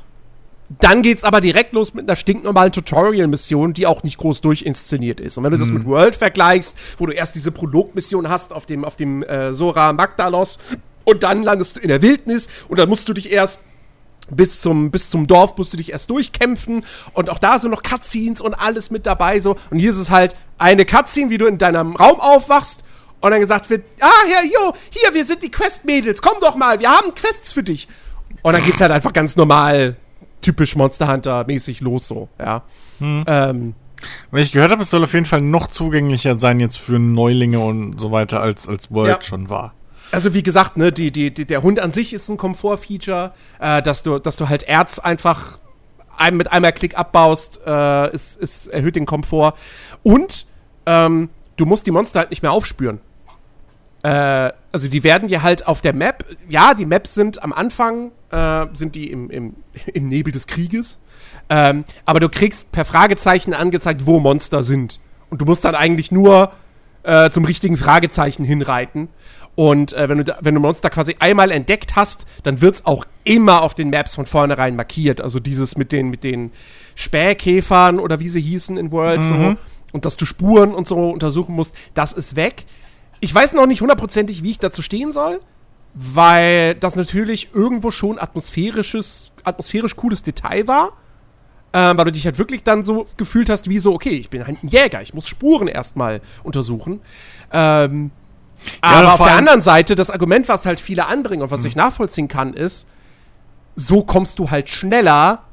dann geht's aber direkt los mit einer stinknormalen Tutorial-Mission, die auch nicht groß durchinszeniert ist. Und wenn du das mit World vergleichst, wo du erst diese Prolog-Mission hast auf dem, auf dem äh, Sora Magdalos und dann landest du in der Wildnis und dann musst du dich erst bis zum, bis zum Dorf musst du dich erst durchkämpfen und auch da sind noch Cutscenes und alles mit dabei so. Und hier ist es halt eine Cutscene, wie du in deinem Raum aufwachst und dann gesagt wird, ah, ja, jo, hier, wir sind die Quest-Mädels, komm doch mal, wir haben Quests für dich. Und dann geht's halt einfach ganz normal, typisch Monster Hunter-mäßig los so, ja. Ähm, Weil ich gehört habe, es soll auf jeden Fall noch zugänglicher sein jetzt für Neulinge und so weiter, als, als World Ja. schon war. Also wie gesagt, ne, die, die, die, der Hund an sich ist ein Komfort-Feature, äh, dass du, dass du halt Erz einfach ein, mit einmal Klick abbaust, äh, ist, ist, erhöht den Komfort. Und ähm, du musst die Monster halt nicht mehr aufspüren. Äh, also die werden dir halt auf der Map, ja, die Maps sind am Anfang, äh, sind die im, im, (laughs) im Nebel des Krieges. Ähm, aber du kriegst per Fragezeichen angezeigt, wo Monster sind. Und du musst dann eigentlich nur äh, zum richtigen Fragezeichen hinreiten. Und äh, wenn, du da, wenn du Monster quasi einmal entdeckt hast, dann wird es auch immer auf den Maps von vornherein markiert. Also dieses mit den, mit den Spähkäfern oder wie sie hießen in World so. Und dass du Spuren und so untersuchen musst, das ist weg. Ich weiß noch nicht hundertprozentig, wie ich dazu stehen soll, weil das natürlich irgendwo schon atmosphärisches, atmosphärisch cooles Detail war. Ähm, weil du dich halt wirklich dann so gefühlt hast, wie so, okay, ich bin halt ein Jäger, ich muss Spuren erstmal untersuchen. Ähm, aber auf der anderen Seite, das Argument, was halt viele anbringen und was ich nachvollziehen kann, ist, so kommst du halt schneller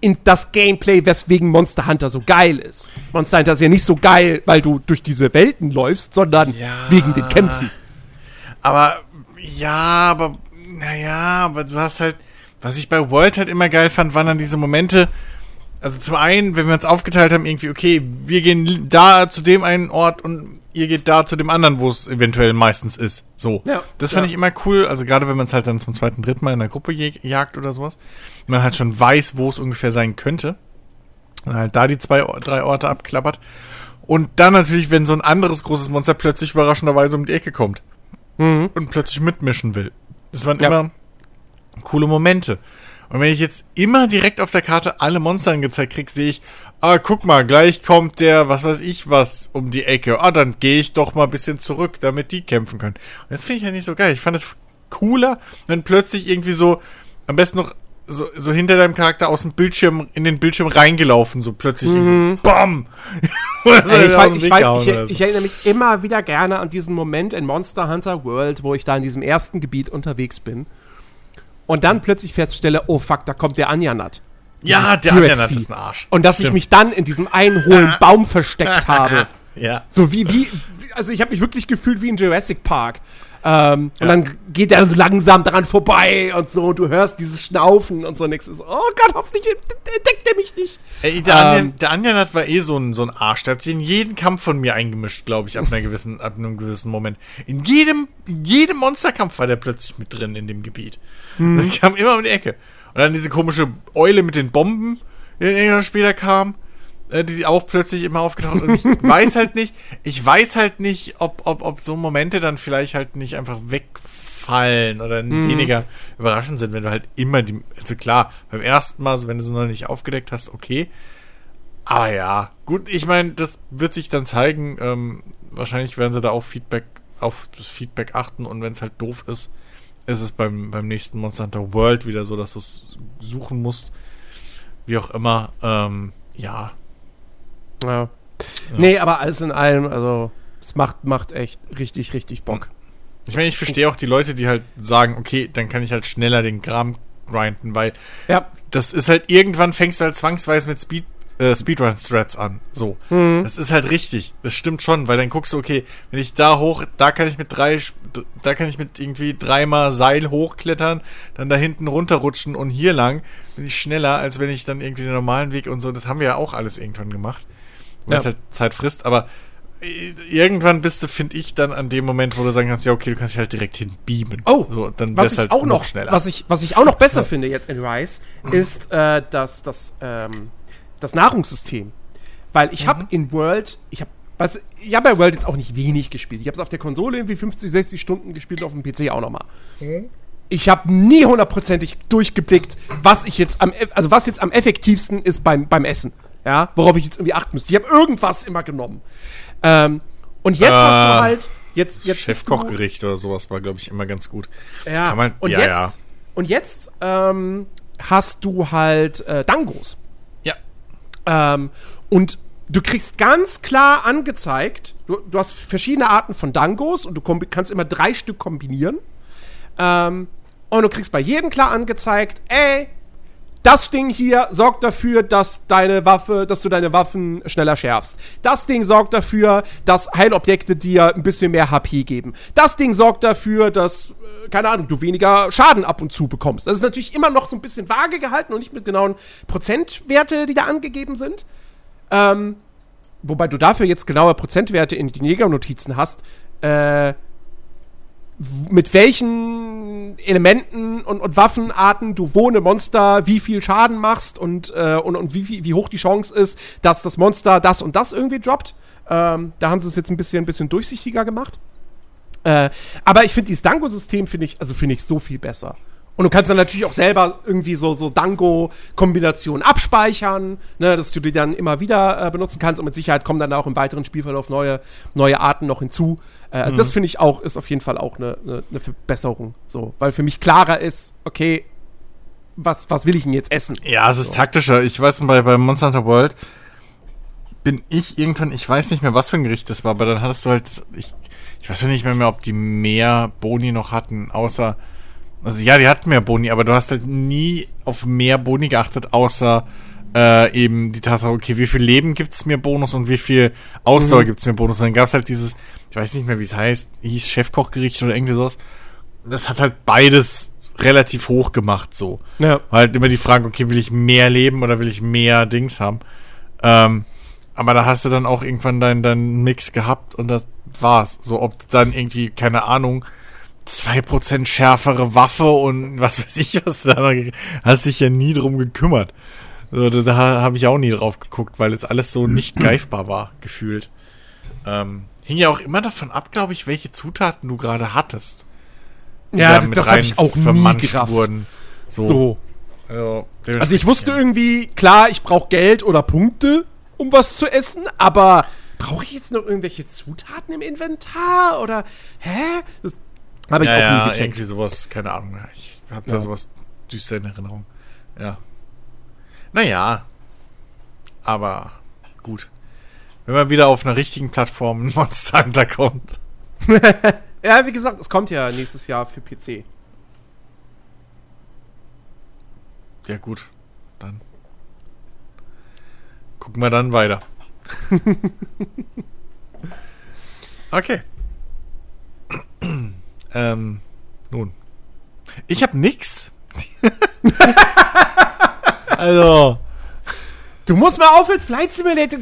in das Gameplay, weswegen Monster Hunter so geil ist. Monster Hunter ist ja nicht so geil, weil du durch diese Welten läufst, sondern Ja. wegen den Kämpfen. Aber, ja, aber, naja, aber du hast halt, was ich bei World halt immer geil fand, waren dann diese Momente, also zum einen, wenn wir uns aufgeteilt haben, irgendwie, okay, wir gehen da zu dem einen Ort und ihr geht da zu dem anderen, wo es eventuell meistens ist. So. Ja, das fand ja. ich immer cool, also gerade wenn man es halt dann zum zweiten, dritten Mal in der Gruppe jag jagt oder sowas, man halt schon weiß, wo es ungefähr sein könnte. Und halt da die zwei, drei Orte abklappert. Und dann natürlich, wenn so ein anderes großes Monster plötzlich überraschenderweise um die Ecke kommt und plötzlich mitmischen will. Das waren Ja. immer coole Momente. Und wenn ich jetzt immer direkt auf der Karte alle Monster angezeigt krieg, sehe ich, ah, guck mal, gleich kommt der, was weiß ich was, um die Ecke. Ah, dann gehe ich doch mal ein bisschen zurück, damit die kämpfen können. Und das finde ich ja nicht so geil. Ich fand es cooler, wenn plötzlich irgendwie so, am besten noch so, so hinter deinem Charakter aus dem Bildschirm, in den Bildschirm reingelaufen, so plötzlich, irgendwie, BAM! (laughs) Oder so Ey, ich, weiß, ich, weiß, ich, ich erinnere mich immer wieder gerne an diesen Moment in Monster Hunter World, wo ich da in diesem ersten Gebiet unterwegs bin und dann plötzlich feststelle, oh fuck, da kommt der Anjanat. ja, der Anjanat ist ein Arsch. Und dass ich Stimmt. mich dann in diesem einen hohlen (laughs) Baum versteckt habe. Ja. So wie, wie, also ich habe mich wirklich gefühlt wie in Jurassic Park. Ähm, Und dann geht er so langsam daran vorbei und so, und du hörst dieses Schnaufen und so nix. So, oh Gott, hoffentlich entdeckt er mich nicht. Ey, der, Ähm, Anjan, der Anjanat war eh so ein, so ein Arsch. Der hat sich in jeden Kampf von mir eingemischt, glaube ich, ab, einer gewissen, ab einem gewissen Moment. In jedem, in jedem Monsterkampf war der plötzlich mit drin in dem Gebiet. Hm. Und ich kam immer um die Ecke. Und dann diese komische Eule mit den Bomben, die dann irgendwann später kam, äh, die auch plötzlich immer aufgetaucht. Und ich (laughs) weiß halt nicht, ich weiß halt nicht, ob, ob, ob so Momente dann vielleicht halt nicht einfach wegfallen oder Mhm. weniger überraschend sind, wenn du halt immer die, also klar, beim ersten Mal, wenn du sie noch nicht aufgedeckt hast, okay. Aber ja, gut, ich meine, das wird sich dann zeigen. Ähm, wahrscheinlich werden sie da auf Feedback, auf das Feedback achten und wenn es halt doof ist, ist es beim, beim nächsten Monster Hunter World wieder so, dass du es suchen musst. Wie auch immer. Ähm, ja. Ja. Nee, aber alles in allem, also Es macht, macht echt richtig, richtig Bock. Ich meine, ich verstehe auch die Leute, die halt sagen, okay, dann kann ich halt schneller den Kram grinden, weil Ja. das ist halt, irgendwann fängst du halt zwangsweise mit Speed, äh, Speedrun-Strats an. So. Mhm. Das ist halt richtig. Das stimmt schon, weil dann guckst du, okay, wenn ich da hoch, da kann ich mit drei, da kann ich mit irgendwie dreimal Seil hochklettern, dann da hinten runterrutschen und hier lang bin ich schneller, als wenn ich dann irgendwie den normalen Weg und so, das haben wir ja auch alles irgendwann gemacht. Weil es Ja. halt Zeit frisst, aber äh, irgendwann bist du, finde ich, dann an dem Moment, wo du sagen kannst, ja, okay, du kannst dich halt direkt hinbeamen. Oh, so, dann was ich halt auch noch, schneller. Was ich, was ich auch noch (laughs) besser finde jetzt in Rise, ist äh, das, das, ähm, das Nahrungssystem. Weil ich Mhm. habe in World, ich habe was, ich habe bei World jetzt auch nicht wenig gespielt. Ich habe es auf der Konsole irgendwie 50, 60 Stunden gespielt, auf dem PC auch nochmal. Ich habe nie hundertprozentig durchgeblickt, was ich jetzt am, also was jetzt am effektivsten ist beim, beim Essen. Ja, worauf ich jetzt irgendwie achten müsste. Ich habe irgendwas immer genommen. Ähm, und jetzt hast Äh, du halt, jetzt, jetzt Chefkochgericht oder sowas war, glaube ich, immer ganz gut. ja, Kann man- und, ja, jetzt, ja. und jetzt ähm, hast du halt äh, Dangos. Ähm, und du kriegst ganz klar angezeigt, du, du hast verschiedene Arten von Dangos und du kannst immer drei Stück kombinieren. Ähm, und du kriegst bei jedem klar angezeigt, ey, das Ding hier sorgt dafür, dass deine Waffe, dass du deine Waffen schneller schärfst. Das Ding sorgt dafür, dass Heilobjekte dir ein bisschen mehr HP geben. Das Ding sorgt dafür, dass, äh, keine Ahnung, du weniger Schaden ab und zu bekommst. Das ist natürlich immer noch so ein bisschen vage gehalten und nicht mit genauen Prozentwerte, die da angegeben sind. Ähm, wobei du dafür jetzt genaue Prozentwerte in den Jägernotizen hast. Äh, mit welchen Elementen und, und Waffenarten du wo eine Monster wie viel Schaden machst und, äh, und, und wie, viel- wie hoch die Chance ist, dass das Monster das und das irgendwie droppt. Ähm, da haben sie es jetzt ein bisschen, ein bisschen durchsichtiger gemacht. Äh, aber ich finde dieses Dango-System finde ich, also finde ich so viel besser. Und du kannst dann natürlich auch selber irgendwie so, so Dango-Kombinationen abspeichern, ne, dass du die dann immer wieder äh, benutzen kannst und mit Sicherheit kommen dann auch im weiteren Spielverlauf neue, neue Arten noch hinzu. Äh, also das finde ich auch, ist auf jeden Fall auch eine, eine, eine Verbesserung. So, weil für mich klarer ist, okay, was, was will ich denn jetzt essen? Ja, es ist taktischer. Ich weiß, bei, bei Monster Hunter World bin ich irgendwann, ich weiß nicht mehr, was für ein Gericht das war, aber dann hattest du halt, ich, ich weiß ja nicht mehr, mehr, ob die mehr Boni noch hatten, außer, also ja, die hatten mehr Boni, aber du hast halt nie auf mehr Boni geachtet, außer äh, eben die Tatsache, okay, wie viel Leben gibt's mir Bonus und wie viel Ausdauer gibt's mir Bonus. Und dann gab's halt dieses, ich weiß nicht mehr, wie es heißt, hieß Chefkochgericht oder irgendwie sowas. Das hat halt beides relativ hoch gemacht, so. Ja. Halt immer die Frage, okay, will ich mehr leben oder will ich mehr Dings haben? Ähm, aber da hast du dann auch irgendwann deinen dein Mix gehabt und das war's. So, ob dann irgendwie, keine Ahnung, 2% schärfere Waffe und was weiß ich, was da noch, hast dich ja nie drum gekümmert. So, da, da habe ich auch nie drauf geguckt, weil es alles so nicht greifbar war, gefühlt. Ähm, hing ja auch immer davon ab, glaube ich, welche Zutaten du gerade hattest. Ja, da das, das habe ich auch nie gerafft. wurden. So. So. Also, Also ich wusste ja. irgendwie, klar, ich brauche Geld oder Punkte, um was zu essen, aber brauche ich jetzt noch irgendwelche Zutaten im Inventar oder hä? Das habe ich ja, auch nie ja, gecheckt. irgendwie sowas, keine Ahnung. Ich habe da sowas düster in Erinnerung. Ja. Naja. Aber gut. Wenn man wieder auf einer richtigen Plattform ein Monster Hunter kommt. (laughs) Ja, wie gesagt, es kommt ja nächstes Jahr für PC. Ja, gut. Dann gucken wir dann weiter. (laughs) okay. ähm, nun. Ich hab nix. (laughs) also. Du musst mal aufhören, Flight Simulator.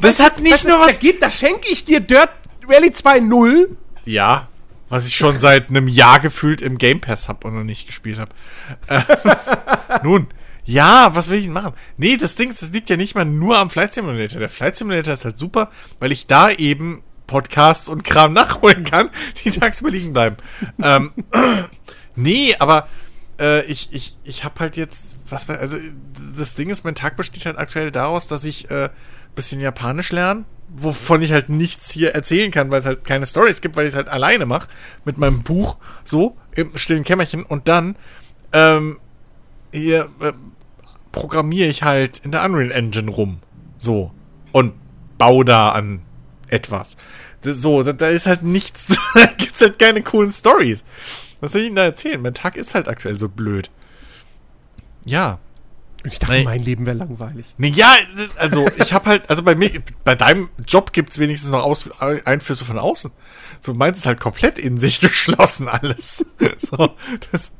Das hat nicht nur was- Da, gibt, da schenke ich dir Dirt Rally 2.0. Ja, was ich schon seit einem Jahr gefühlt im Game Pass hab und noch nicht gespielt habe. Äh, (laughs) nun, ja, was will ich denn machen? Nee, das Ding, ist, das liegt ja nicht mal nur am Flight Simulator. Der Flight Simulator ist halt super, weil ich da eben Podcasts und Kram (laughs) nachholen kann, die tagsüber liegen bleiben. ähm, (clears throat) nee, aber äh, ich, ich, ich habe halt jetzt, was also das Ding ist, mein Tag besteht halt aktuell daraus, dass ich äh, bisschen Japanisch lerne, wovon ich halt nichts hier erzählen kann, weil es halt keine Stories gibt, weil ich es halt alleine mache mit meinem Buch, so im stillen Kämmerchen und dann ähm, hier äh, programmiere ich halt in der Unreal Engine rum, so und baue da an etwas. Das, so, da, da ist halt nichts, (laughs) da gibt's halt keine coolen Stories. Was soll ich Ihnen da erzählen? Mein Tag ist halt aktuell so blöd. Ja. Ich dachte, Nee. mein Leben wäre langweilig. Nee, ja, also ich habe halt, also bei mir, bei deinem Job gibt's wenigstens noch Aus, Einflüsse von außen. So meins ist halt komplett in sich (laughs) geschlossen alles. So, das,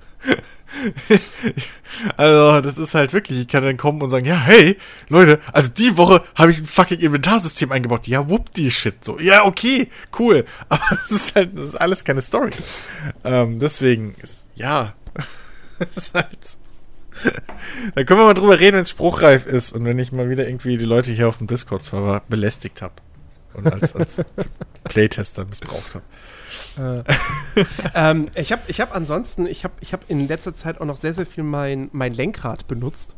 (laughs) also das ist halt wirklich, ich kann dann kommen und sagen, ja, hey, Leute, also die Woche habe ich ein fucking Inventarsystem eingebaut. Ja, whoop die Shit. So, ja, okay, cool. (laughs) Aber das ist halt, das ist alles keine Stories. Ähm, deswegen ist, ja, (laughs) das ist halt. Da können wir mal drüber reden, wenn es spruchreif ist und wenn ich mal wieder irgendwie die Leute hier auf dem Discord-Server belästigt habe und als, als Playtester missbraucht habe. (laughs) ähm, ich habe ich hab ansonsten, ich habe ich hab in letzter Zeit auch noch sehr, sehr viel mein, mein Lenkrad benutzt.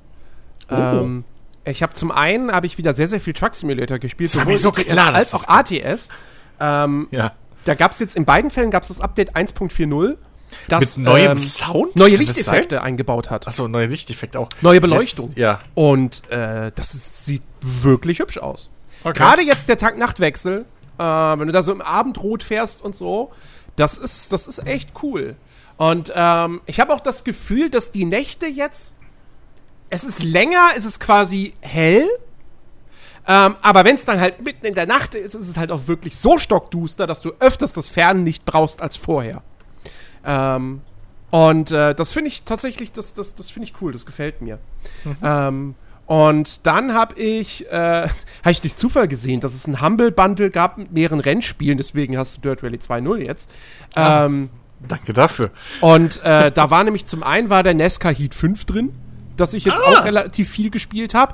Oh. Ähm, ich habe zum einen, habe ich wieder sehr, sehr viel Truck Simulator gespielt. Das mir so klar, als das auch ATS. Ähm, Ja. da gab es jetzt in beiden Fällen gab's das Update 1.40, das Mit neuem ähm, Sound? neue Lichteffekte eingebaut hat. Achso, neue Lichteffekte auch. Neue Beleuchtung. Jetzt, ja. Und äh, das ist, sieht wirklich hübsch aus. Okay. Gerade jetzt der Tag-Nacht-Wechsel, äh, wenn du da so im Abendrot fährst und so, das ist, das ist echt cool. Und ähm, ich habe auch das Gefühl, dass die Nächte jetzt, es ist länger, es ist quasi hell, ähm, aber wenn es dann halt mitten in der Nacht ist, ist es halt auch wirklich so stockduster, dass du öfters das Fernlicht brauchst als vorher. Ähm, und äh, das finde ich tatsächlich, das, das, das finde ich cool, das gefällt mir. Ähm, und dann habe ich, äh, (laughs) habe ich durch Zufall gesehen, dass es ein Humble Bundle gab mit mehreren Rennspielen, deswegen hast du Dirt Rally 2.0 jetzt. Ah. Ähm, Danke dafür. und äh, da war nämlich zum einen war der NASCAR Heat 5 drin, das ich jetzt Ah. auch relativ viel gespielt habe.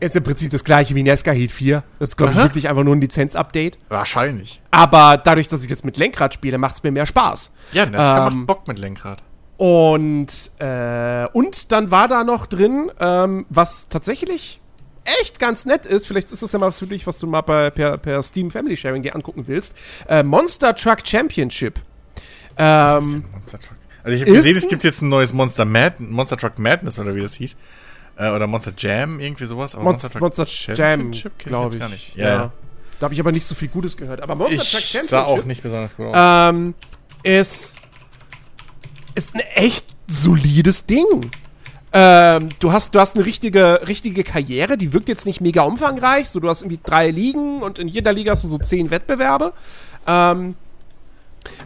Ist im Prinzip das gleiche wie NASCAR Heat 4. Das ist, glaube ich, wirklich einfach nur ein Lizenz-Update. Wahrscheinlich. Aber dadurch, dass ich jetzt mit Lenkrad spiele, macht es mir mehr Spaß. Ja, das Ähm, macht Bock mit Lenkrad. Und, äh, und dann war da noch drin, ähm, was tatsächlich echt ganz nett ist. Vielleicht ist das ja mal was für dich, was du mal bei, per, per Steam Family Sharing dir angucken willst. Äh, Monster Truck Championship. Was ist Ähm, denn Monster Truck? Also ich habe gesehen, es gibt jetzt ein neues Monster Mad Monster Truck Madness oder wie das hieß. Äh, oder Monster Jam, irgendwie sowas. Aber Monster, Monster Jam, Championship kenn glaube ich. gar nicht. Ja, ja. Da habe ich aber nicht so viel Gutes gehört. Aber Monster Truck Ich Championship sah auch nicht besonders gut aus. ähm, ist, ist ein echt solides Ding. Ähm, du hast, du hast eine richtige, richtige Karriere, die wirkt jetzt nicht mega umfangreich. So, du hast irgendwie drei Ligen und in jeder Liga hast du so zehn Wettbewerbe. Ähm,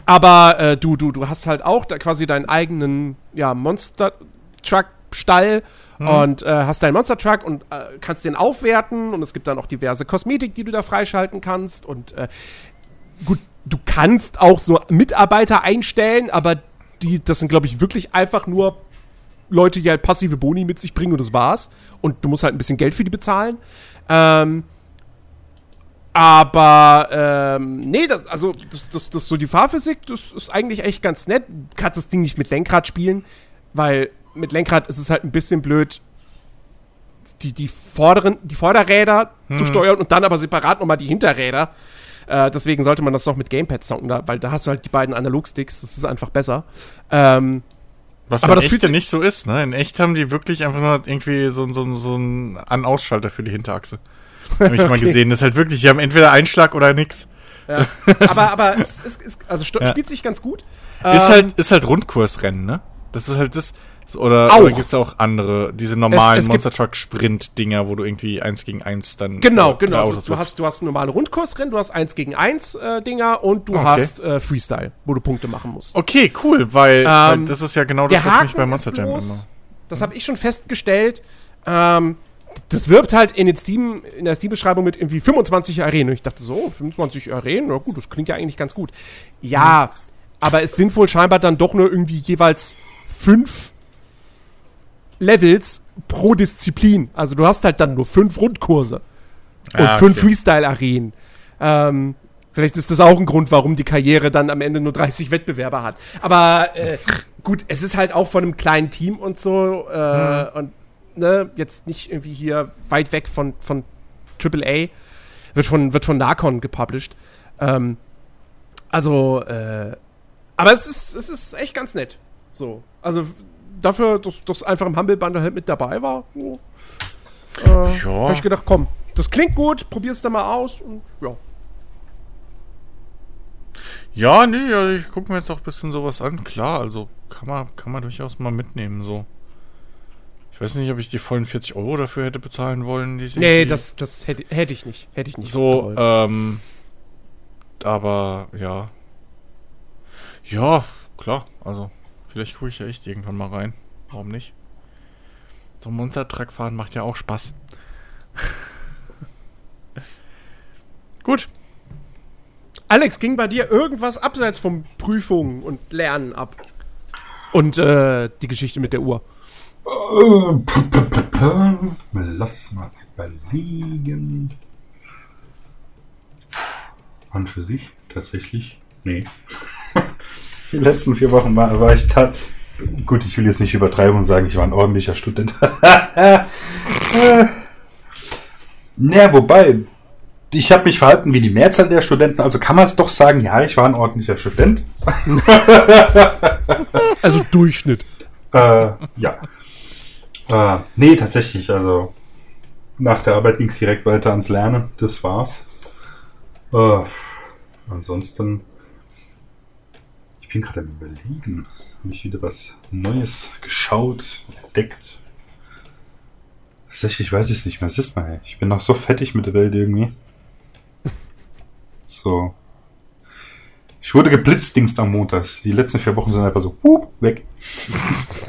aber äh, du, du, du hast halt auch da quasi deinen eigenen ja, Monster Truck Stall und äh, hast deinen Monster Truck und äh, kannst den aufwerten und es gibt dann auch diverse Kosmetik, die du da freischalten kannst und äh, gut, du kannst auch so Mitarbeiter einstellen, aber die, das sind, glaube ich, wirklich einfach nur Leute, die halt passive Boni mit sich bringen und das war's. Und du musst halt ein bisschen Geld für die bezahlen. Ähm, aber, ähm, nee, das, also, das, das, das, so die Fahrphysik, das ist eigentlich echt ganz nett. Du kannst das Ding nicht mit Lenkrad spielen, weil mit Lenkrad ist es halt ein bisschen blöd, die, die, vorderen, die Vorderräder zu steuern und dann aber separat nochmal die Hinterräder. Äh, deswegen sollte man das doch mit Gamepad zocken, da, weil da hast du halt die beiden Analogsticks, das ist einfach besser. Ähm, Was aber das echt ja nicht so ist, ne? In echt haben die wirklich einfach nur irgendwie so, so, so einen An-Ausschalter für die Hinterachse. Habe ich (laughs) mal Okay. gesehen. Das ist halt wirklich, die haben entweder Einschlag oder nix. ja. (laughs) aber aber es, es, es also Ja. spielt sich ganz gut. Ist Ähm, halt, ist halt Rundkursrennen, ne? Das ist halt das. Oder, Auch. oder gibt es auch andere, diese normalen Es- es Monster Truck Sprint-Dinger, wo du irgendwie eins gegen eins dann. Genau, äh, genau. Du, du, hast, du hast normale Rundkursrennen, du hast 1 gegen 1 äh, Dinger und du Okay. hast äh, Freestyle, wo du Punkte machen musst. Okay, cool, weil, weil Ähm, das ist ja genau das, was mich bei Monster Jam bloß, immer. das habe ich schon festgestellt, ähm, das wirbt halt in, den Steam, in der Steam-Beschreibung mit irgendwie 25 Arenen. Und ich dachte so, 25 Arenen, na gut, das klingt ja eigentlich ganz gut. Ja, aber es sind wohl scheinbar dann doch nur irgendwie jeweils fünf Levels pro Disziplin. Also du hast halt dann nur fünf Rundkurse und Ah, fünf okay. Freestyle-Arenen. Ähm, vielleicht ist das auch ein Grund, warum die Karriere dann am Ende nur 30 Wettbewerber hat. Aber äh, (laughs) gut, es ist halt auch von einem kleinen Team und so äh, und ne, jetzt nicht irgendwie hier weit weg von, von AAA. Wird von, wird von Narcon gepublished. Ähm, also, äh, aber es ist, es ist echt ganz nett. So. Also dafür, dass das einfach im Humble Bundle halt mit dabei war, so, äh, Ja. habe ich gedacht, komm, das klingt gut, probier's da mal aus und ja. Ja, nee, ja, ich gucke mir jetzt auch ein bisschen sowas an. Klar, also kann man, kann man durchaus mal mitnehmen, so. Ich weiß nicht, ob ich die vollen 40 Euro dafür hätte bezahlen wollen. Die Nee, das, das hätte, hätte ich nicht. Hätte ich nicht. So, ähm, aber ja. Ja, klar. Also, vielleicht gucke ich ja echt irgendwann mal rein. Warum nicht? So ein Monster-Truck fahren macht ja auch Spaß. (laughs) Gut. Alex, ging bei dir irgendwas abseits von Prüfungen und Lernen ab? Und äh, die Geschichte mit der Uhr. Äh, Lass mal überlegen. An für sich tatsächlich? Nee. Die letzten vier Wochen war, war ich ta Gut, ich will jetzt nicht übertreiben und sagen, ich war ein ordentlicher Student. (laughs) naja, wobei, ich habe mich verhalten wie die Mehrzahl der Studenten, also kann man es doch sagen, ja, ich war ein ordentlicher Student. (laughs) Also Durchschnitt. Äh, ja. Äh, nee, tatsächlich, also nach der Arbeit ging es direkt weiter ans Lernen. Das war's. Äh, ansonsten, ich bin gerade am überlegen, habe ich wieder was Neues geschaut, entdeckt. Tatsächlich weiß ich es nicht mehr. Siehst mal, ich bin noch so fettig mit der Welt irgendwie. (laughs) So. Ich wurde geblitzdingst am Montag. Die letzten vier Wochen sind einfach so, hup, weg.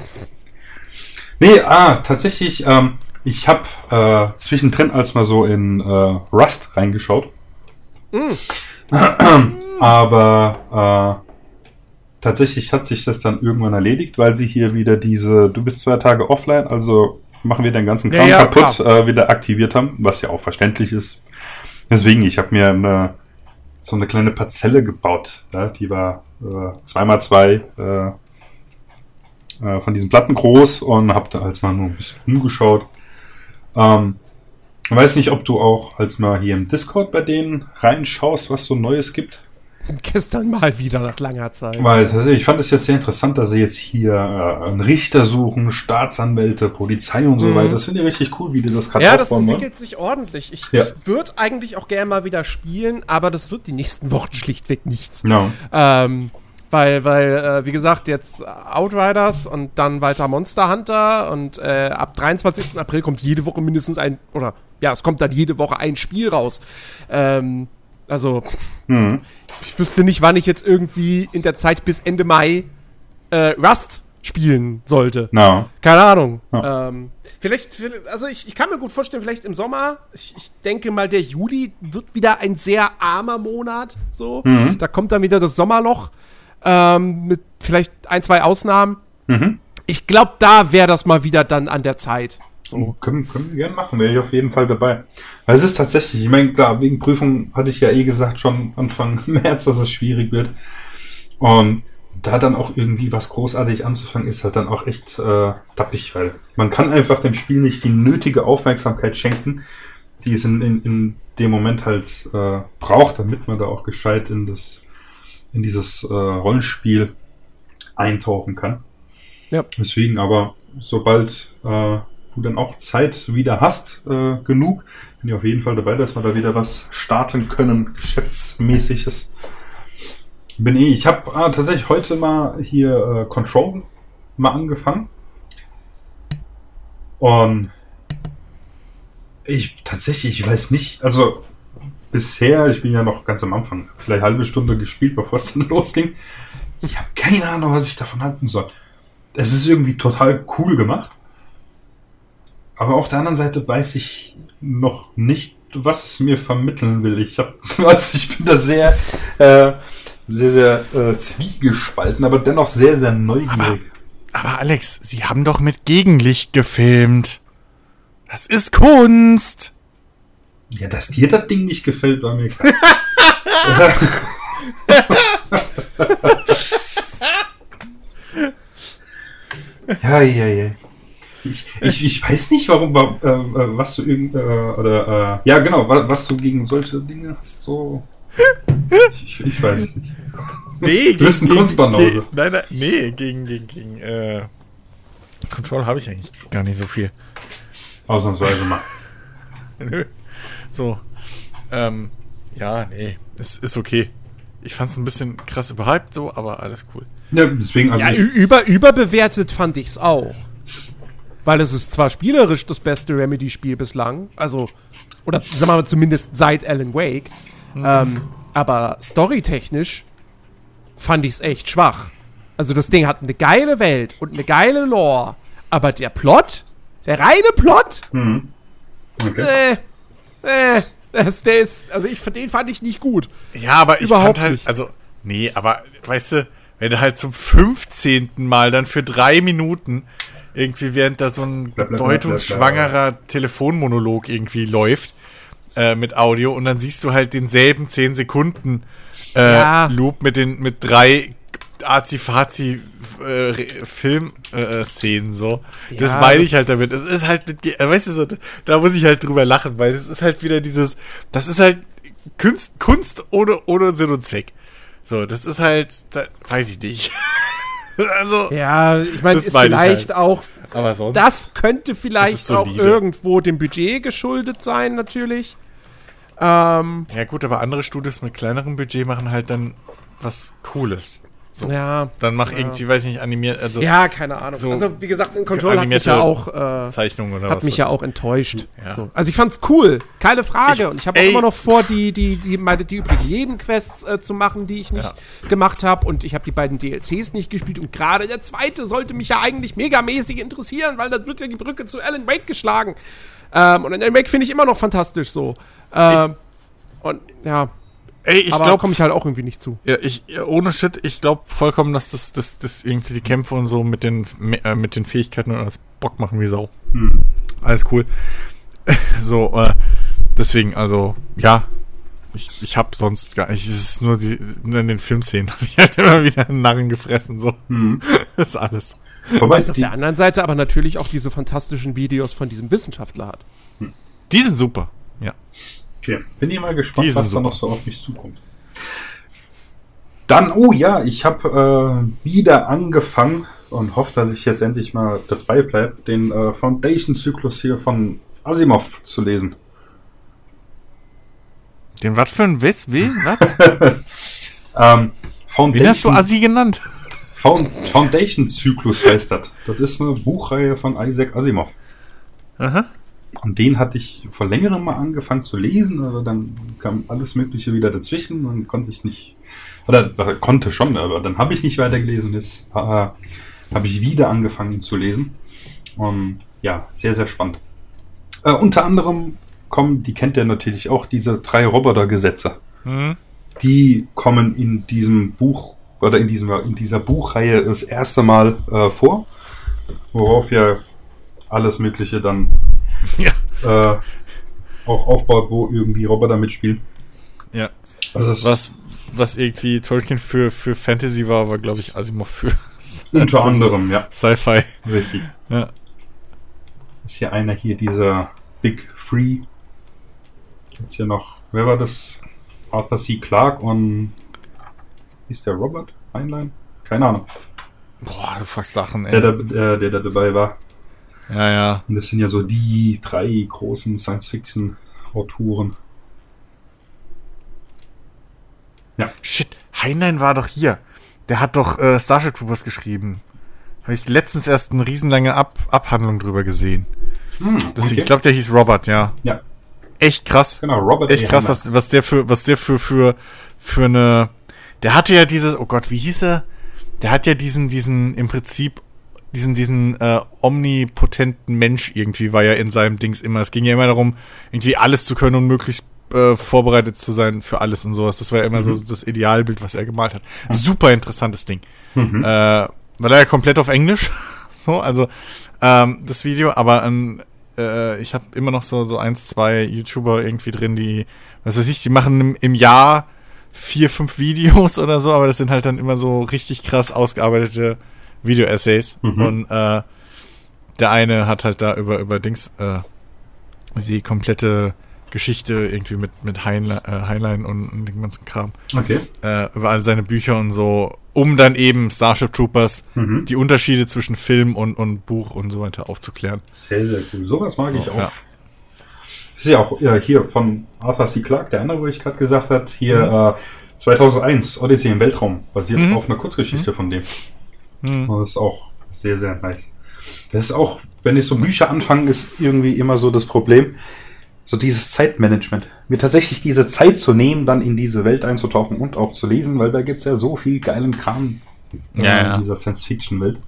(laughs) nee, ah, tatsächlich, ähm, ich habe äh, zwischendrin als mal so in äh, Rust reingeschaut. (clears throat) Aber äh, tatsächlich hat sich das dann irgendwann erledigt, weil sie hier wieder diese, du bist zwei Tage offline, also machen wir den ganzen Ja, Kram ja, kaputt, äh, wieder aktiviert haben, was ja auch verständlich ist. Deswegen, ich habe mir eine, so eine kleine Parzelle gebaut. Ja, die war äh, zweimal zwei äh, äh, von diesen Platten groß und habe da als mal nur ein bisschen umgeschaut. Ähm, ich weiß nicht, ob du auch als mal hier im Discord bei denen reinschaust, was so Neues gibt. Gestern mal wieder nach langer Zeit. Weil tatsächlich, ich fand es jetzt sehr interessant, dass sie jetzt hier äh, einen Richter suchen, Staatsanwälte, Polizei und so Mhm. weiter. Das finde ich richtig cool, wie die das gerade Ja, das wollen. entwickelt sich ordentlich. Ich, Ja. ich würde eigentlich auch gerne mal wieder spielen, aber das wird die nächsten Wochen (laughs) schlichtweg nichts. Ja. Ähm, weil, weil, äh, wie gesagt, jetzt Outriders und dann weiter Monster Hunter und äh, ab 23. April kommt jede Woche mindestens ein, oder ja, es kommt dann jede Woche ein Spiel raus. Ähm, also, Mhm. ich wüsste nicht, wann ich jetzt irgendwie in der Zeit bis Ende Mai äh, Rust spielen sollte. Na. Keine Ahnung. Ja. Ähm, vielleicht, vielleicht- also ich, ich kann mir gut vorstellen, vielleicht im Sommer, ich, ich denke mal, der Juli wird wieder ein sehr armer Monat. So. Mhm. Da kommt dann wieder das Sommerloch. Ähm, mit vielleicht ein, zwei Ausnahmen. Mhm. Ich glaube, da wäre das mal wieder dann an der Zeit. So. Können, können wir gerne machen, wäre ich auf jeden Fall dabei. Weil es ist tatsächlich, ich meine, klar, wegen Prüfung hatte ich ja eh gesagt, schon Anfang (laughs) März, dass es schwierig wird. Und da dann auch irgendwie was großartig anzufangen, ist halt dann auch echt äh, tappig, weil man kann einfach dem Spiel nicht die nötige Aufmerksamkeit schenken, die es in, in, in dem Moment halt äh, braucht, damit man da auch gescheit in das in dieses äh, Rollenspiel eintauchen kann. Ja. Deswegen aber, sobald äh, du dann auch Zeit wieder hast, äh, genug, bin ich auf jeden Fall dabei, dass wir da wieder was starten können, geschäftsmäßiges. Bin eh, ich habe ah, tatsächlich heute mal hier äh, Control mal angefangen. Und ich tatsächlich, ich weiß nicht, also bisher, ich bin ja noch ganz am Anfang, vielleicht halbe Stunde gespielt, bevor es dann (laughs) losging. Ich habe keine Ahnung, was ich davon halten soll. Es ist irgendwie total cool gemacht. Aber auf der anderen Seite weiß ich noch nicht, was es mir vermitteln will. Ich hab, (laughs) also ich bin da sehr, äh, sehr, sehr äh, zwiegespalten, aber dennoch sehr, sehr neugierig. Aber Alex, Sie haben doch mit Gegenlicht gefilmt. Das ist Kunst. Ja, dass dir das Ding nicht gefällt, war mir klar. (laughs) (laughs) ja, ja, ja. Ich, ich, ich weiß nicht, warum, wa- äh, äh, was du irgend, äh, oder, äh, ja, genau, wa- was du gegen solche Dinge hast, so. Ich, ich, ich weiß es nicht. Nee, Du bist ein Kunstbanause. gegen- Nein, nein, nee, gegen, gegen, gegen, äh, Control habe ich eigentlich gar nicht so viel. Ausnahmsweise mal. (laughs) Nö. So. Ähm, ja, nee, es ist okay. Ich fand es ein bisschen krass überhyped so, aber alles cool. Ja, deswegen, also Ja, ich, über, überbewertet fand ich's auch. Weil es ist zwar spielerisch das beste Remedy-Spiel bislang, also, oder sagen wir mal zumindest seit Alan Wake, ähm, aber storytechnisch fand ich's echt schwach. Also das Ding hat eine geile Welt und eine geile Lore, aber der Plot, der reine Plot, okay. äh, äh, das, der ist, also ich, den fand ich nicht gut. Ja, aber ich Überhaupt fand halt, nicht. also, nee, aber weißt du, wenn du halt zum 15. Mal dann für drei Minuten irgendwie während da so ein bedeutungsschwangerer Telefonmonolog irgendwie läuft äh, mit Audio und dann siehst du halt denselben 10 Sekunden äh, Ja. Loop mit den mit drei Azi-Fazi äh, Film-Szenen äh, Szenen so. das Ja, meine ich das- halt damit. Es ist halt mit, äh, weißt du so, da muss ich halt drüber lachen, weil es ist halt wieder dieses, das ist halt Kunst, Kunst ohne, ohne Sinn und Zweck. So, das ist halt, da, weiß ich nicht. (laughs) (laughs) also, Ja, ich meine, Das ist meine ich vielleicht halt. auch aber sonst. Das könnte Das vielleicht ist auch irgendwo dem Budget geschuldet sein, natürlich. Ähm, Ja, gut, aber andere Studios mit kleinerem Budget machen halt dann was Cooles. So. ja. Dann mach Ja. irgendwie, weiß ich nicht, animiert, also Ja, keine Ahnung. So also, wie gesagt, in Control hat mich ja auch, äh, Zeichnungen oder hat was. mich ja ich. auch enttäuscht. Ja. So. Also, ich fand's cool. Keine Frage. Ich- Und ich habe immer noch vor, die, die, die, meine, die übrigen Nebenquests äh, zu machen, die ich nicht gemacht habe. Und ich habe die beiden DLCs nicht gespielt. Und gerade der zweite sollte mich ja eigentlich megamäßig interessieren, weil dann wird ja die Brücke zu Alan Wake geschlagen. Ähm, und Alan Wake finde ich immer noch fantastisch so. Ähm, und ja, Ey, ich aber glaube, komme ich halt auch irgendwie nicht zu. ja, ich, ohne Shit, ich glaube vollkommen, dass das, das, das irgendwie die Kämpfe und so mit den, äh, mit den Fähigkeiten und alles Bock machen wie Sau. Alles cool. (laughs) so, äh, deswegen, also, ja, ich, ich habe sonst gar nicht, es ist nur, die, nur in den Filmszenen, (laughs) habe ich halt immer wieder einen Narren gefressen, so. (laughs) Das ist alles. Wobei Weil es auf der anderen Seite aber natürlich auch diese fantastischen Videos von diesem Wissenschaftler hat. Die sind super, ja. Okay. bin ich mal gespannt, was da noch so auf mich zukommt. Dann, oh ja, ich habe äh, wieder angefangen und hoffe, dass ich jetzt endlich mal dabei bleibe, den äh, Foundation-Zyklus hier von Asimov zu lesen. Den was für ein Wiss, wen, was? (laughs) Ähm, Wen hast du Foundation, Assi genannt? Found, Foundation-Zyklus heißt das. Das ist eine Buchreihe von Isaac Asimov. Aha. Und den hatte ich vor längerem mal angefangen zu lesen, aber dann kam alles Mögliche wieder dazwischen und konnte ich nicht, oder äh, konnte schon, aber dann habe ich nicht weitergelesen. Jetzt äh, habe ich wieder angefangen zu lesen. Und ja, sehr, sehr spannend. Äh, unter anderem kommen, die kennt ihr natürlich auch, diese drei Robotergesetze. Hm? Die kommen in diesem Buch oder in, diesem, in dieser Buchreihe das erste Mal äh, vor, worauf ja alles Mögliche dann (laughs) Ja. äh, auch aufbaut, wo irgendwie Roboter mitspielen. Ja. Also Was, was irgendwie Tolkien für, für Fantasy war, war, glaube ich, Asimov für (laughs) unter anderem, ja, Sci-Fi. richtig. Ja. Ist hier einer hier, dieser Big Free. Jetzt hier noch, wer war das? Arthur C. Clarke und ist der Robert Heinlein? Keine Ahnung. Boah, du fragst Sachen, Der, ey. da, der, der da dabei war. Ja, ja. Und das sind ja so die drei großen Science-Fiction-Autoren. Shit, Heinlein war doch hier. Der hat doch äh, Starship Troopers geschrieben. Habe ich letztens erst eine riesenlange Ab Abhandlung drüber gesehen. Hm, Deswegen, okay. ich glaube, der hieß Robert, ja. Ja, Echt krass. genau, Robert Echt A. krass, was, was der für, was der für, für, für eine. Der hatte ja dieses, oh Gott, wie hieß er? Der hat ja diesen, diesen, im Prinzip, diesen, diesen äh, omnipotenten Mensch irgendwie war ja in seinem Dings immer. Es ging ja immer darum, irgendwie alles zu können und möglichst äh, vorbereitet zu sein für alles und sowas. Das war ja immer so das Idealbild, was er gemalt hat. Super interessantes Ding. Mhm. Äh, war da ja komplett auf Englisch. (laughs) so, also ähm, das Video, aber ähm, äh, ich habe immer noch so, so eins, zwei YouTuber irgendwie drin, die, was weiß ich, die machen im, im Jahr vier, fünf Videos (laughs) oder so, aber das sind halt dann immer so richtig krass ausgearbeitete Video-Essays. Mhm. Und äh, der eine hat halt da über, über Dings äh, die komplette Geschichte irgendwie mit, mit Heinlein, äh, Heinlein und, und dem ganzen Kram Okay. äh, über all seine Bücher und so, um dann eben Starship Troopers Mhm. die Unterschiede zwischen Film und, und Buch und so weiter aufzuklären. Sehr, sehr cool. Sowas mag ich auch. Ja. Das ist ja auch äh, hier von Arthur C. Clarke, der andere, wo ich gerade gesagt habe, hier Mhm. äh, 2001, Odyssey im Weltraum, basiert Mhm. auf einer Kurzgeschichte von dem. Hm. Das ist auch sehr, sehr nice. Das ist auch, wenn ich so Bücher anfange, ist irgendwie immer so das Problem, so dieses Zeitmanagement. Mir tatsächlich diese Zeit zu nehmen, dann in diese Welt einzutauchen und auch zu lesen, weil da gibt's ja so viel geilen Kram äh, Ja, ja. in dieser Science-Fiction-Welt.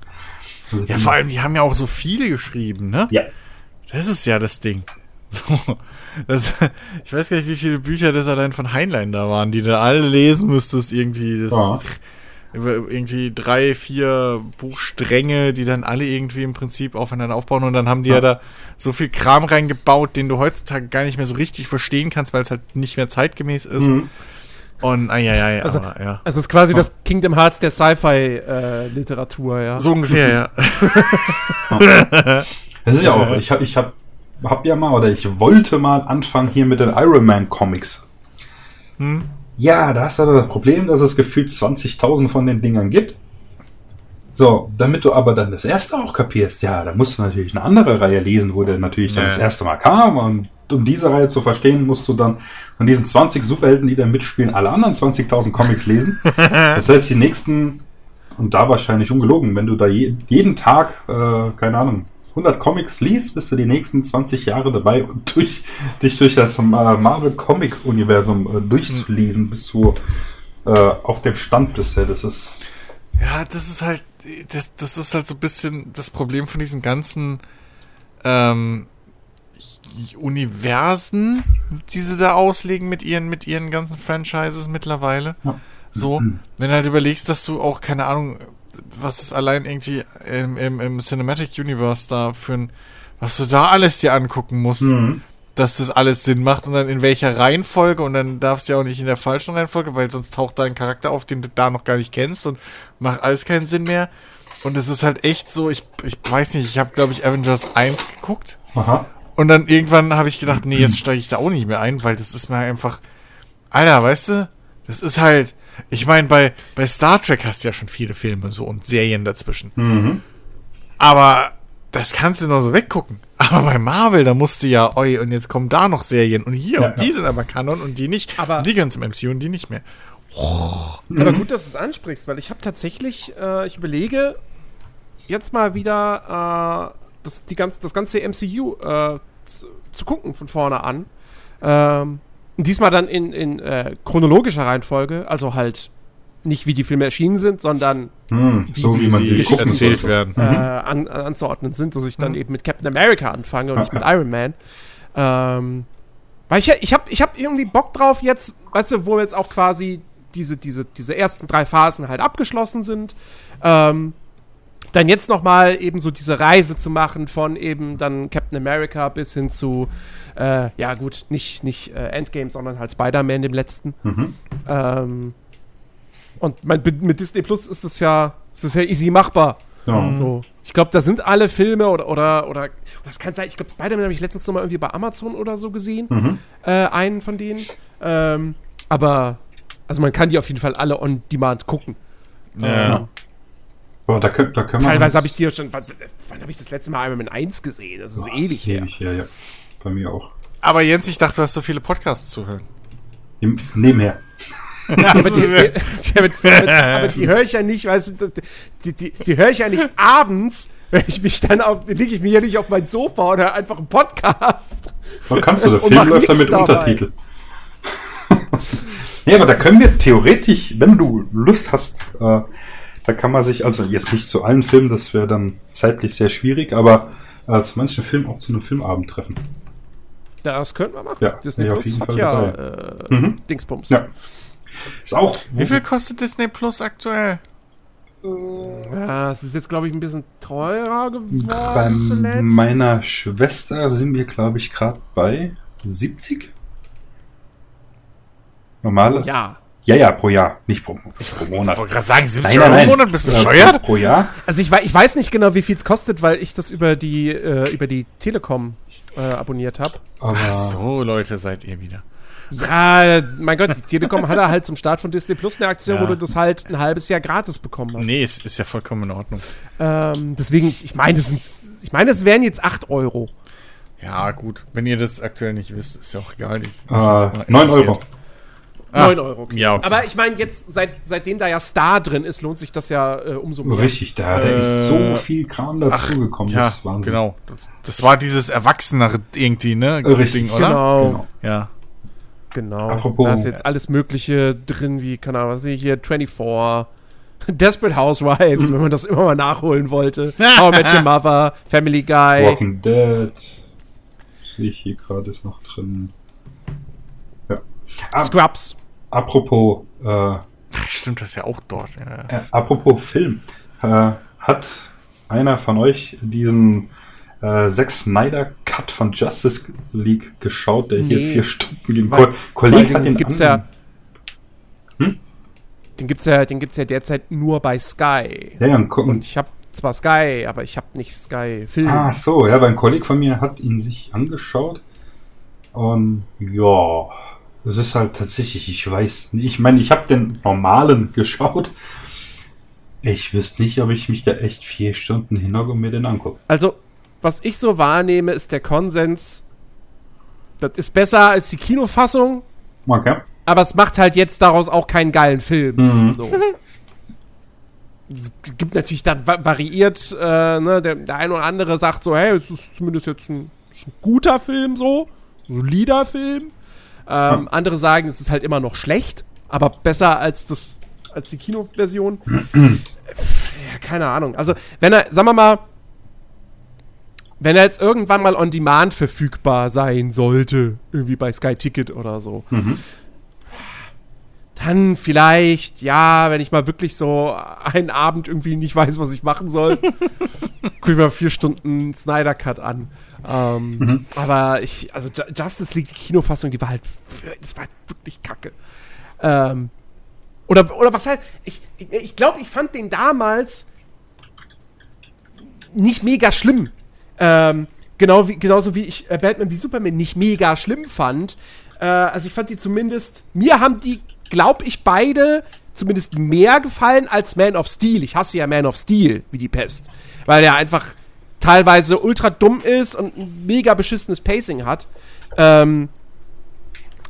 Also Ja, vor allem, die haben ja auch so viele geschrieben, ne? Ja. Das ist ja das Ding. (laughs) So, das, ich weiß gar nicht, wie viele Bücher das allein von Heinlein da waren, die du alle lesen müsstest, irgendwie. Das, Ja. Über irgendwie drei, vier Buchstränge, die dann alle irgendwie im Prinzip aufeinander aufbauen und dann haben die ja, Ja. da so viel Kram reingebaut, den du heutzutage gar nicht mehr so richtig verstehen kannst, weil es halt nicht mehr zeitgemäß ist. Mhm. Und, ah, ja, ja, ja, Also- aber, ja. Also es ist quasi das Kingdom Hearts der Sci-Fi-Literatur, ja. So ungefähr, ja. (laughs) Das ist ja auch, ich habe ich hab, hab ja mal, oder ich wollte mal anfangen hier mit den Iron Man Comics. Hm? Ja, da hast du aber das Problem, dass es gefühlt 20.000 von den Dingern gibt. So, damit du aber dann das erste auch kapierst, ja, da musst du natürlich eine andere Reihe lesen, wo der natürlich dann Ja. das erste Mal kam. Und um diese Reihe zu verstehen, musst du dann von diesen 20 Superhelden, die da mitspielen, alle anderen 20.000 Comics lesen. (laughs) Das heißt, die nächsten, und da wahrscheinlich ungelogen, wenn du da je, jeden Tag, äh, keine Ahnung, 100 Comics liest, bist du die nächsten 20 Jahre dabei (laughs) durch, dich durch das äh, Marvel Comic Universum äh, durchzulesen, bis du äh, auf dem Stand bist. Ja, das ist, Ja, das ist halt, das, das ist halt so ein bisschen das Problem von diesen ganzen ähm, Universen, die sie da auslegen mit ihren, mit ihren ganzen Franchises mittlerweile. Ja. So, wenn du halt überlegst, dass du auch, keine Ahnung, was ist allein irgendwie im, im, im Cinematic Universe da für ein, was du da alles dir angucken musst, dass das alles Sinn macht und dann in welcher Reihenfolge und dann darfst du ja auch nicht in der falschen Reihenfolge, weil sonst taucht da ein Charakter auf, den du da noch gar nicht kennst und macht alles keinen Sinn mehr. Und es ist halt echt so, ich, ich weiß nicht, ich habe glaube ich Avengers 1 geguckt aha. und dann irgendwann habe ich gedacht, nee, jetzt steige ich da auch nicht mehr ein, weil das ist mir einfach, Alter, weißt du, das ist halt, ich meine, bei, bei Star Trek hast du ja schon viele Filme so und Serien dazwischen. Mhm. Aber das kannst du noch so weggucken. Aber bei Marvel, da musst du ja, oi, und jetzt kommen da noch Serien und hier, Ja, und die ja. sind aber Kanon und die nicht. Aber- Und die gehören zum MCU und die nicht mehr. Aber gut, dass du es ansprichst, weil ich habe tatsächlich, äh, ich überlege jetzt mal wieder äh, das, die ganz, das ganze MCU äh, zu, zu gucken von vorne an. Ähm, diesmal dann in, in äh, chronologischer Reihenfolge, also halt nicht wie die Filme erschienen sind, sondern Hm, Wie so sie- wie man sie Geschichten erzählt werden. äh, an, anzuordnen sind, dass ich dann eben mit Captain America anfange und nicht mit Iron Man. Ähm, weil ich, ich habe ich hab irgendwie Bock drauf jetzt, weißt du, wo jetzt auch quasi diese, diese, diese ersten drei Phasen halt abgeschlossen sind. Ähm, dann jetzt nochmal eben so diese Reise zu machen von eben dann Captain America bis hin zu, äh, ja gut, nicht, nicht äh, Endgame, sondern halt Spider-Man dem letzten. Mhm. Ähm, und mein, mit Disney Plus ist es ja, ist es ja easy machbar. Ja. So. Ich glaube, da sind alle Filme oder, oder, oder das kann sein, ich glaube, Spider-Man habe ich letztens noch mal irgendwie bei Amazon oder so gesehen. Mhm. Äh, einen von denen. Ähm, aber, also man kann die auf jeden Fall alle on demand gucken. Ja. Boah, da können, da können wir Teilweise habe ich die schon, wann, wann habe ich das letzte Mal Iron Man 1 gesehen? Das ist ewig her. Ewig her, ja. Bei mir auch. Aber Jens, ich dachte, du hast so viele Podcasts zu hören. Im- Nebenher. (laughs) Ja, aber, die, die, aber, die, höre ich ja nicht, weißt du, die, die, die höre ich ja nicht abends, wenn ich mich dann auf, lege ich mich ja nicht auf mein Sofa und höre einfach einen Podcast. Da kannst du, der Film läuft da nix mit dabei. Untertitel. (laughs) nee, aber da können wir theoretisch, wenn du Lust hast, äh, da kann man sich, also jetzt nicht zu allen Filmen, das wäre dann zeitlich sehr schwierig, aber äh, zu manchen Filmen auch zu einem Filmabend treffen. Das könnten wir machen. Ja, Disney auf Plus jeden hat Fall ja äh, Mhm. Dingsbums. Ja. Ist auch. Wie viel kostet Disney Plus aktuell? Ja, es ist jetzt, glaube ich, ein bisschen teurer geworden Bei zuletzt. meiner Schwester sind wir, glaube ich, gerade bei 70? Normale? Ja. Ja, ja, pro Jahr, nicht pro, nicht pro Monat. Ich wollte gerade sagen, 70 Nein, Euro nein, im nein. Monat, bist du bescheuert? Pro Jahr? Also ich, ich weiß nicht genau, wie viel es kostet, weil ich das über die, äh, über die Telekom äh, abonniert habe. Ach so, Leute, seid ihr wieder. Ja, mein Gott, die Telekom hatte halt zum Start von Disney Plus eine Aktion, Ja. wo du das halt ein halbes Jahr gratis bekommen hast. Nee, es ist ja vollkommen in Ordnung. Ähm, deswegen, ich meine, es sind, ich meine, es wären jetzt 8 Euro. Ja, gut. Wenn ihr das aktuell nicht wisst, ist ja auch egal. Ich- äh, das mal 9 interessiert. Euro. Ah, 9 Euro. Okay. ja, okay. Aber ich meine, jetzt, seit, seitdem da ja Star drin ist, lohnt sich das ja äh, umso mehr. Richtig, da, da ist so viel Kram dazugekommen. Äh, Ja, das genau. Das, das war dieses Erwachsenere irgendwie, ne? Richtig, Ding, oder? Genau. Genau. Ja. Genau. Apropos- da ist jetzt alles Mögliche drin, wie, keine Ahnung, was sehe ich hier, 24, (laughs) Desperate Housewives, wenn man das immer mal nachholen wollte. (laughs) How I Met Your Mother, Family Guy. Walking Dead. Sehe ich hier gerade ist noch drin. Ja. Ah, Scrubs. Apropos, äh, Ach, stimmt, das ist ja auch dort. Ja. äh, apropos Film. Äh, hat einer von euch diesen äh, Zack Snyder Cut von Justice League geschaut, der hier Nee. vier Stunden ging? Ko Kollege hat den gibt's an- Den gibt's ja, den gibt's ja derzeit nur bei Sky. Ja, ja, und, Und ich habe zwar Sky, aber ich habe nicht Sky Film. Ah, so, ja, weil ein Kollege von mir hat ihn sich angeschaut. Und ja, es ist halt tatsächlich, ich weiß nicht, ich meine, ich habe den normalen (laughs) geschaut. Ich wüsste nicht, ob ich mich da echt vier Stunden hinhocke und mir den angucke. Also, was ich so wahrnehme, ist der Konsens, das ist besser als die Kinofassung, Okay. aber es macht halt jetzt daraus auch keinen geilen Film. Mhm. So. Es gibt natürlich dann va- variiert, äh, ne, der, der eine oder andere sagt so, hey, es ist zumindest jetzt ein, ein guter Film so, solider Film. Ähm, Andere sagen, es ist halt immer noch schlecht, aber besser als das als die Kinoversion. ja, keine Ahnung. Also, wenn er, sagen wir mal, wenn er jetzt irgendwann mal on demand verfügbar sein sollte, irgendwie bei Sky Ticket oder so, Mhm. Dann vielleicht, ja, wenn ich mal wirklich so einen Abend irgendwie nicht weiß, was ich machen soll, (laughs) gucke ich mal vier Stunden Snyder Cut an. Ähm, Aber ich, also Ju- Justice League, die Kinofassung, die war halt, das war halt wirklich kacke. Ähm, oder, oder was heißt, ich glaube, ich, glaub, ich fand den damals nicht mega schlimm. Ähm, genau wie, genauso wie ich äh, Batman wie Superman nicht mega schlimm fand. Äh, also ich fand die zumindest, mir haben die, glaube ich, beide zumindest mehr gefallen als Man of Steel. Ich hasse ja Man of Steel wie die Pest. Weil der einfach teilweise ultra dumm ist und ein mega beschissenes Pacing hat. Ähm,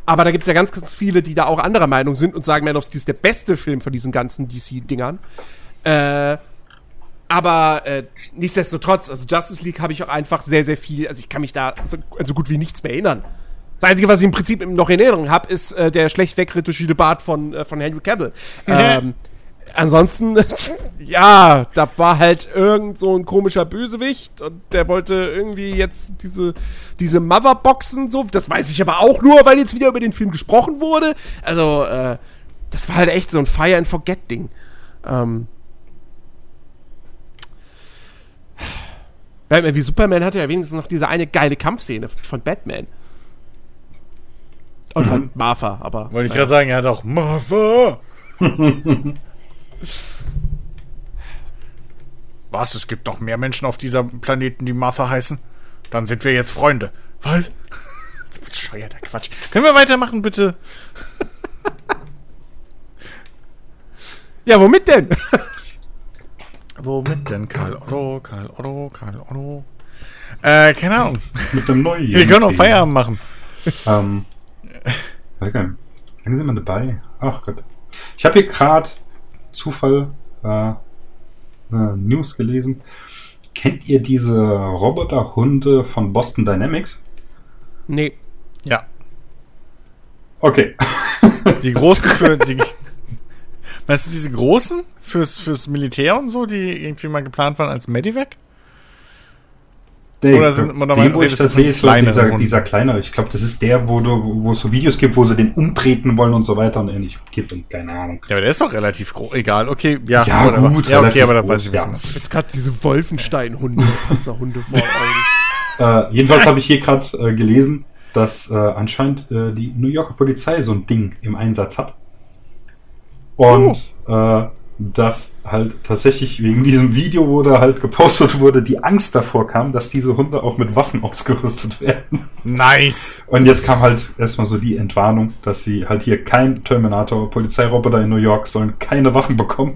aber da gibt es ja ganz, ganz viele, die da auch anderer Meinung sind und sagen, Man of Steel ist der beste Film von diesen ganzen DC-Dingern. Äh, aber äh, nichtsdestotrotz, also Justice League habe ich auch einfach sehr, sehr viel, also ich kann mich da so, so gut wie nichts mehr erinnern. Das Einzige, was ich im Prinzip noch in Erinnerung habe, ist äh, der schlecht wegretuschierte Bart von, äh, von Henry Cavill. (laughs) ähm, ansonsten, (laughs) ja, da war halt irgend so ein komischer Bösewicht und der wollte irgendwie jetzt diese, diese Motherboxen so. Das weiß ich aber auch nur, weil jetzt wieder über den Film gesprochen wurde. Also, äh, das war halt echt so ein Fire and Forget-Ding. Ähm, Batman wie Superman hatte ja wenigstens noch diese eine geile Kampfszene von Batman. Und halt Martha, aber. Wollte ich gerade sagen, er hat auch Martha. (laughs) Was? Es gibt noch mehr Menschen auf dieser Planeten, die Martha heißen? Dann sind wir jetzt Freunde. Was? (laughs) Das ist bescheuerter Quatsch. Können wir weitermachen, bitte? (laughs) Ja, womit denn? Womit denn? Karl Otto, Karl Otto, Karl Otto. Äh, keine Ahnung. Mit dem neuen. Wir können auch Feierabend machen. Ähm, Wie lange sind wir dabei? Ach Gott. Ich habe hier gerade Zufall äh, eine News gelesen. Kennt ihr diese Roboterhunde von Boston Dynamics? Nee. Ja. Okay. Die großen für (laughs) die. Weißt du, diese großen fürs, fürs Militär und so, die irgendwie mal geplant waren als Medivac? Der, Oder sind- oder den, wo ich das sehe, ist so dieser, dieser kleine. Ich glaube, das ist der, wo, du, wo es so Videos gibt, wo sie den umtreten wollen und so weiter und ähnlich gibt und keine Ahnung. Ja, aber der ist doch relativ groß. Egal, okay. Ja, Ja, whatever. gut, Ja, okay, aber da weiß ich, was ja. Jetzt gerade diese Wolfenstein-Hunde, (laughs) Panzerhunde vor Augen. Äh, jedenfalls habe ich hier gerade äh, gelesen, dass äh, anscheinend äh, die New Yorker Polizei so ein Ding im Einsatz hat. Und äh, dass halt tatsächlich wegen diesem Video, wo da halt gepostet wurde, die Angst davor kam, dass diese Hunde auch mit Waffen (laughs) ausgerüstet werden. Nice. Und jetzt kam halt erstmal so die Entwarnung, dass sie halt hier kein Terminator, Polizeiroboter in New York sollen keine Waffen bekommen.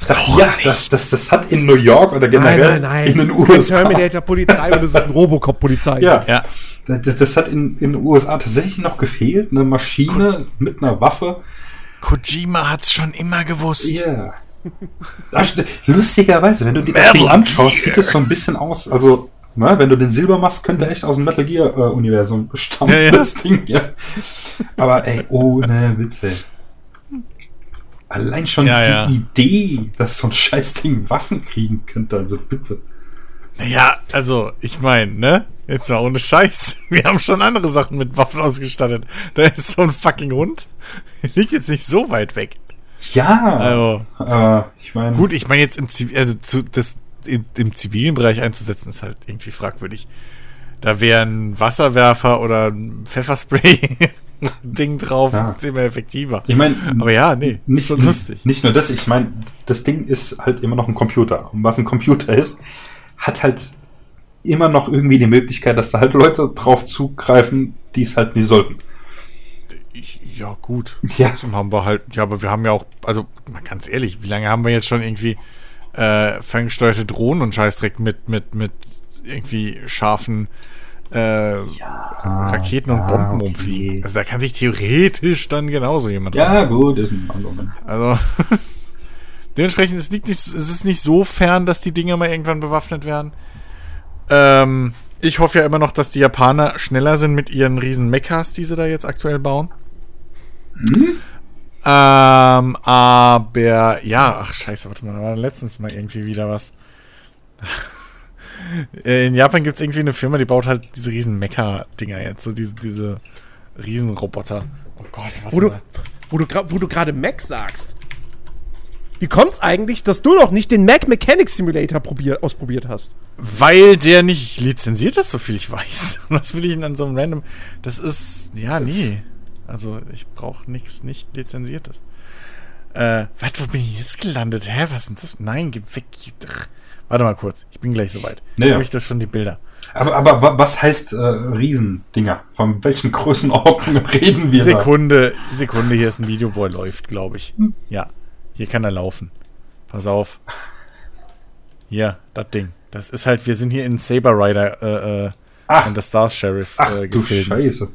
Ich dachte, ja, das, das, das hat in New York oder Nein, generell nein, nein. in den Das ist keine USA. Terminator-Polizei und es ist ein (laughs) Robocop-Polizei. Ja, Ja. das, das hat in, in den USA tatsächlich noch gefehlt. Eine Maschine mit einer Waffe. Kojima hat's schon immer gewusst. Ja. St- Lustigerweise, wenn du die Metal anschaust, Gear. sieht es so ein bisschen aus. Also, na, wenn du den Silber machst, könnte echt aus dem Metal Gear äh, Universum stammen. Ja, ja. Das Ding, ja. Aber ey, ohne Witze. Allein schon Ja, die. Idee, dass so ein Scheißding Waffen kriegen könnte, also bitte. Naja, also, ich meine, ne? Jetzt mal ohne Scheiß. (laughs) Wir haben schon andere Sachen mit Waffen ausgestattet. Da ist so ein fucking Hund. (laughs) Liegt jetzt nicht so weit weg. Ja, Also, äh, ich meine, gut, ich meine jetzt im, Ziv also zu, das in, im zivilen Bereich einzusetzen, ist halt irgendwie fragwürdig. Da wäre ein Wasserwerfer oder ein Pfefferspray (laughs) Ding drauf, Ja. zehnmal effektiver. ich meine, Aber ja, nee, nicht, schon lustig. nicht nur das, ich meine, das Ding ist halt immer noch ein Computer. Und was ein Computer ist, hat halt immer noch irgendwie die Möglichkeit, dass da halt Leute drauf zugreifen, die es halt nicht sollten. Ja, gut. Ja. Trotzdem haben wir halt, ja, aber wir haben ja auch, also mal ganz ehrlich, wie lange haben wir jetzt schon irgendwie äh, ferngesteuerte Drohnen und Scheißdreck mit, mit, mit irgendwie scharfen äh, Raketen und ja, Bomben okay. rumfliegen. Also da kann sich theoretisch dann genauso jemand Ja, gut, ist ein Argument. Also (laughs) dementsprechend, es liegt nicht, es ist nicht so fern, dass die Dinger mal irgendwann bewaffnet werden. Ähm, ich hoffe ja immer noch, dass die Japaner schneller sind mit ihren riesen Mechas, die sie da jetzt aktuell bauen. Ähm, aber ja, ach scheiße, warte mal, da war letztens mal irgendwie wieder was. (laughs) In Japan gibt es irgendwie eine Firma, die baut halt diese riesen Mecha-Dinger jetzt, so diese, diese Riesenroboter. Oh Gott, warte Wo du, mal. wo du, wo du gerade Mac sagst. Wie kommt's eigentlich, dass du noch nicht den Mac Mechanics Simulator probier, ausprobiert hast? Weil der nicht lizenziert ist, so viel ich weiß. Und (laughs) was will ich denn an so einem random. Das ist. Ja, nee. Also, ich brauche nichts nicht lizenziertes. Äh, was, wo bin ich jetzt gelandet? Hä, was ist denn das? Nein, geh weg. Ach, warte mal kurz. Ich bin gleich soweit. Ja, ja. Habe ich doch schon die Bilder. Aber, aber wa- was heißt äh, Riesendinger? Von welchen Größenordnungen (laughs) reden wir Sekunde, Sekunde, hier ist ein Video, wo er läuft, glaube ich. Ja, hier kann er laufen. Pass auf. Hier, das Ding. Das ist halt, wir sind hier in Saber Rider äh, äh, Ach. und the Stars Sheriffs da? Ach äh, du gefilmt. Scheiße.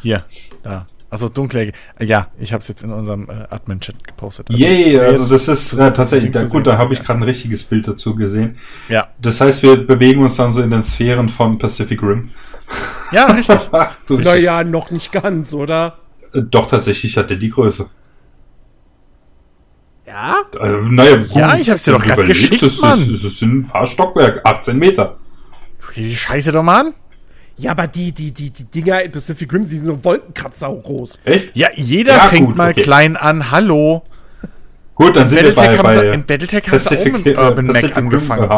Hier, da. Also dunkle. Äh, ja, ich habe es jetzt in unserem äh, Admin-Chat gepostet. Yay, wer also jetzt das ist äh, tatsächlich, da, gut, da habe ist ich gerade ein richtiges Bild dazu gesehen. Ja, Das heißt, wir bewegen uns dann so in den Sphären von Pacific Rim. ja, richtig. (laughs) Naja, noch nicht ganz, oder? Äh, Doch, tatsächlich hat er die Größe. Ja? Äh, naja, Ja, ich hab's dir wenn doch überlegst, geschickt, es, Mann. Es, es, es sind ein paar Stockwerke, 18 Meter. Okay, die Scheiße doch mal an. Ja, aber die, die, die, die Dinger in Pacific Rim, die sind so Wolkenkratzer groß. Echt? Ja, jeder Ja, fängt gut, mal okay. klein an. Hallo. Gut, dann sind wir bei, Battletech haben sie, bei in Battletech haben sie auch mit äh, Urban Mac Pacific Rim angefangen.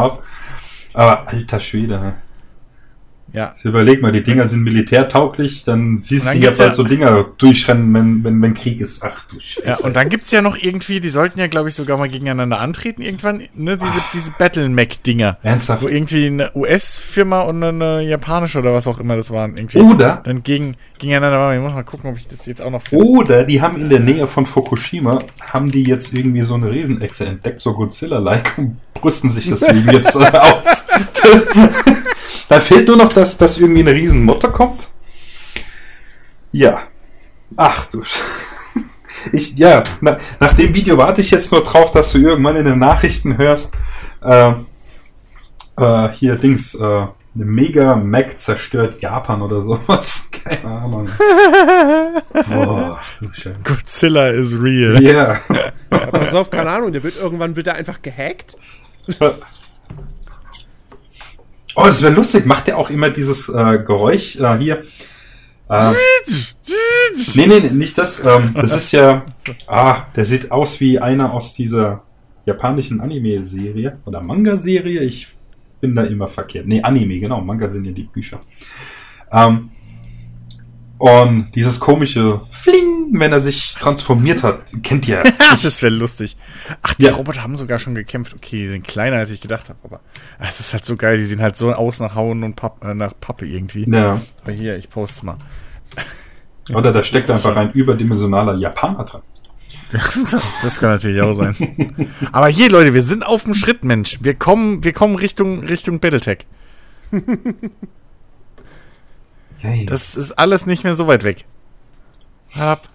Aber alter Schwede, hä? Ja. Jetzt überleg mal, die Dinger sind militärtauglich, dann siehst dann du jetzt gibt's halt ja- so Dinger durchrennen, wenn, wenn, wenn Krieg ist. Ach du Scheiße. Ja, und dann gibt's ja noch irgendwie, die sollten ja, glaube ich, sogar mal gegeneinander antreten irgendwann, ne, diese, diese Battle-Mac-Dinger. Ernsthaft? Wo irgendwie eine US-Firma und eine japanische oder was auch immer das waren, irgendwie. Oder, Dann gegen, gegeneinander waren. Ich muss mal gucken, ob ich das jetzt auch noch finde. oder die haben in der Nähe von Fukushima, haben die jetzt irgendwie so eine Riesenechse entdeckt, so Godzilla-like, und brüsten sich deswegen jetzt (laughs) aus. (laughs) da fehlt nur noch, dass, dass irgendwie eine Riesenmutter kommt. Ja. Ach du. (laughs) Ich, ja, na, nach dem Video warte ich jetzt nur drauf, dass du irgendwann in den Nachrichten hörst, äh, äh, hier Dings, äh, eine Mega Mac zerstört Japan oder sowas. (laughs) Keine Ahnung. (laughs) Ach du Scheiße. Godzilla is real. Ja. Ja, pass auf, keine Ahnung, der wird irgendwann wird er einfach gehackt. Oh, es wäre lustig. Macht der auch immer dieses äh, Geräusch äh, hier? Äh, nee, nee, nicht das. Ähm, das ist ja. Ah, der sieht aus wie einer aus dieser japanischen Anime-Serie oder Manga-Serie. Ich bin da immer verkehrt. Nee, Anime, genau. Manga sind ja die Bücher. Ähm, und dieses komische Fling, wenn er sich transformiert hat, kennt ihr. (laughs) Das wäre lustig. Ach, die Ja. Roboter haben sogar schon gekämpft. Okay, die sind kleiner, als ich gedacht habe, aber es ist halt so geil. Die sehen halt so aus nach Hauen und Papp, äh, nach Pappe irgendwie. Ja. Aber hier, ich poste mal. Oder da steckt einfach schon- ein überdimensionaler Japaner dran. (laughs) das kann natürlich auch sein. Aber hier, Leute, wir sind auf dem Schritt, Mensch. Wir kommen, wir kommen Richtung, Richtung Battletech. Yay. Das ist alles nicht mehr so weit weg. Ab.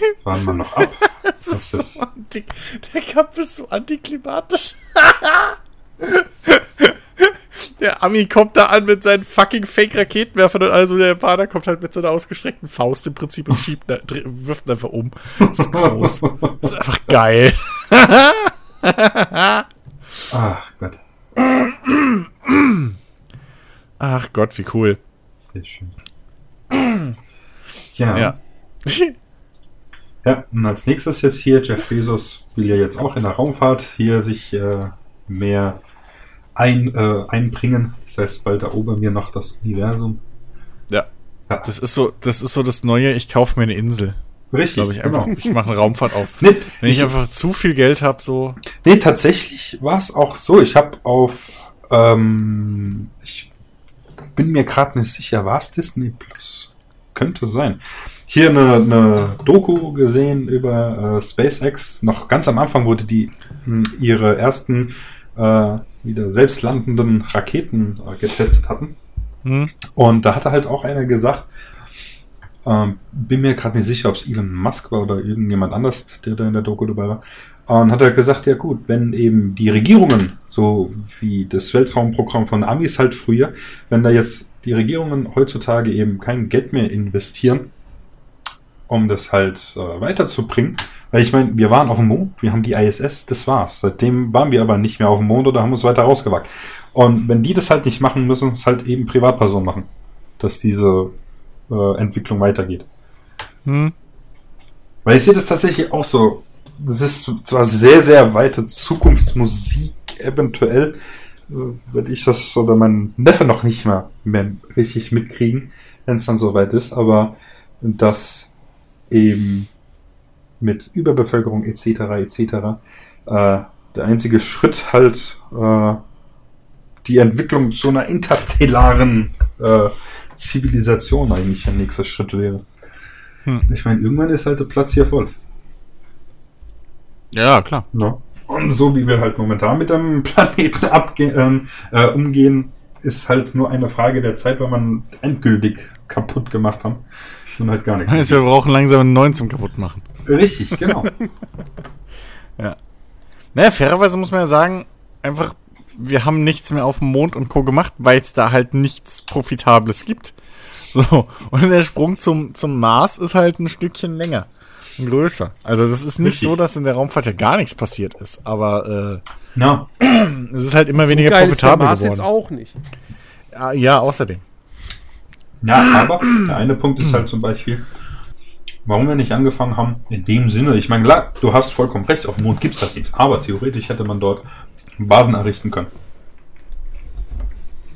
(laughs) waren wir noch ab. (laughs) Das ist so anti Der Kampf ist so antiklimatisch. (laughs) Der Ami kommt da an mit seinen fucking Fake-Raketenwerfern und also der Japaner kommt halt mit so einer ausgestreckten Faust im Prinzip und schiebt, wirft ihn einfach um. Das ist groß. Das ist einfach geil. Ach Gott, Ach Gott, wie cool. sehr schön. Ja. Ja. (laughs) Ja, und als nächstes jetzt hier, Jeff Bezos will ja jetzt auch in der Raumfahrt hier sich äh, mehr ein, äh, einbringen. Das heißt, bald erobern wir noch das Universum. Ja. Ja. Das ist so, das ist so das Neue, ich kaufe mir eine Insel. Richtig, Glaube ich einfach. genau. Ich mache eine Raumfahrt auf. Nee, Wenn ich ich, einfach zu viel Geld habe, so. nee, tatsächlich war es auch so. Ich habe auf, ähm, ich bin mir gerade nicht sicher, war es Disney Plus? Könnte sein. Hier eine, eine Doku gesehen über äh, SpaceX. Noch ganz am Anfang wurde die mh, ihre ersten äh, wieder selbstlandenden Raketen äh, getestet hatten. Hm? Und da hatte halt auch einer gesagt, ähm, bin mir gerade nicht sicher, ob es Elon Musk war oder irgendjemand anders, der da in der Doku dabei war. Und hat er gesagt, ja gut, wenn eben die Regierungen, so wie das Weltraumprogramm von Amis halt früher, wenn da jetzt die Regierungen heutzutage eben kein Geld mehr investieren, um das halt äh, weiterzubringen, weil ich meine, wir waren auf dem Mond, wir haben die ISS, das war's. Seitdem waren wir aber nicht mehr auf dem Mond oder haben uns weiter rausgewagt. Und wenn die das halt nicht machen, müssen es halt eben Privatpersonen machen, dass diese äh, Entwicklung weitergeht. Hm? Weil ich sehe das tatsächlich auch so. Das ist zwar sehr, sehr weite Zukunftsmusik, eventuell äh, werde ich das oder mein Neffe noch nicht mal mehr richtig mitkriegen, wenn es dann soweit ist, aber dass eben mit Überbevölkerung etc. etc. Äh, der einzige Schritt halt äh, die Entwicklung zu einer interstellaren äh, Zivilisation eigentlich der nächste Schritt wäre. Hm. Ich meine, irgendwann ist halt der Platz hier voll. Ja, klar. Ja. Und so wie wir halt momentan mit dem (laughs) Planeten abge äh, umgehen, ist halt nur eine Frage der Zeit, weil man endgültig kaputt gemacht haben und halt gar nichts. Heißt, wir brauchen langsam einen neuen zum kaputtmachen. Richtig, genau. (laughs) Naja, fairerweise muss man ja sagen, einfach, wir haben nichts mehr auf dem Mond und Co. gemacht, weil es da halt nichts Profitables gibt. So, und der Sprung zum, zum Mars ist halt ein Stückchen länger größer. Also das ist nicht Richtig. so, dass in der Raumfahrt ja gar nichts passiert ist, aber äh, es ist halt immer weniger geil ist der profitabel Mars jetzt geworden. auch nicht. Ja, ja, außerdem. ja, aber der eine Punkt ist halt zum Beispiel, warum wir nicht angefangen haben, in dem Sinne, ich meine, klar, du hast vollkommen recht, auf dem Mond gibt's halt nichts, aber theoretisch hätte man dort Basen errichten können.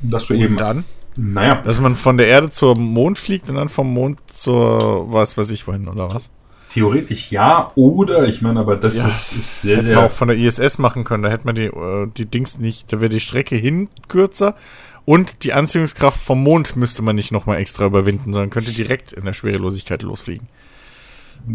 Dass du eben, Dann, naja, dass man von der Erde zum Mond fliegt und dann vom Mond zur was weiß ich wohin, oder was? Theoretisch ja, oder, ich meine, aber das Ja. ist, ist sehr, Hätte man sehr, auch von der ISS machen können. Da hätte man die, äh, die Dings nicht, da wäre die Strecke hin kürzer und die Anziehungskraft vom Mond müsste man nicht nochmal extra überwinden, sondern könnte direkt in der Schwerelosigkeit losfliegen.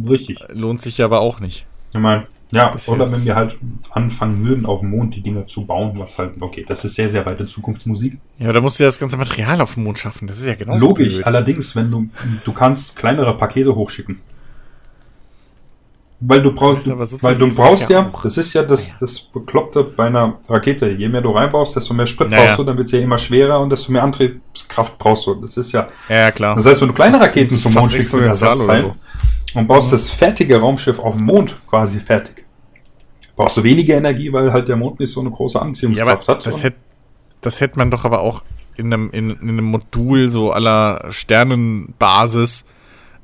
richtig. Lohnt sich aber auch nicht. Ich meine, ja, Bisschen. oder wenn wir halt anfangen würden, auf dem Mond die Dinger zu bauen, was halt, okay, das ist sehr, sehr weite Zukunftsmusik. Ja, da musst du ja das ganze Material auf dem Mond schaffen. Das ist ja genau Logisch, allerdings, wenn du, du kannst kleinere Pakete hochschicken. Weil du brauchst, weil du brauchst ja, ja auch. das ist ja das, das Bekloppte bei einer Rakete. Je mehr du reinbaust, desto mehr Sprit Naja. brauchst du, dann wird sie ja immer schwerer und desto mehr Antriebskraft brauchst du. Das ist ja, Ja, ja, klar. das heißt, wenn du kleine Raketen zum Mond schickst oder so. und baust das fertige Raumschiff auf dem Mond quasi fertig, brauchst du weniger Energie, weil halt der Mond nicht so eine große Ja, Anziehungskraft aber hat. das hätte das hätte man doch aber auch in einem, in, in einem Modul so aller Sternenbasis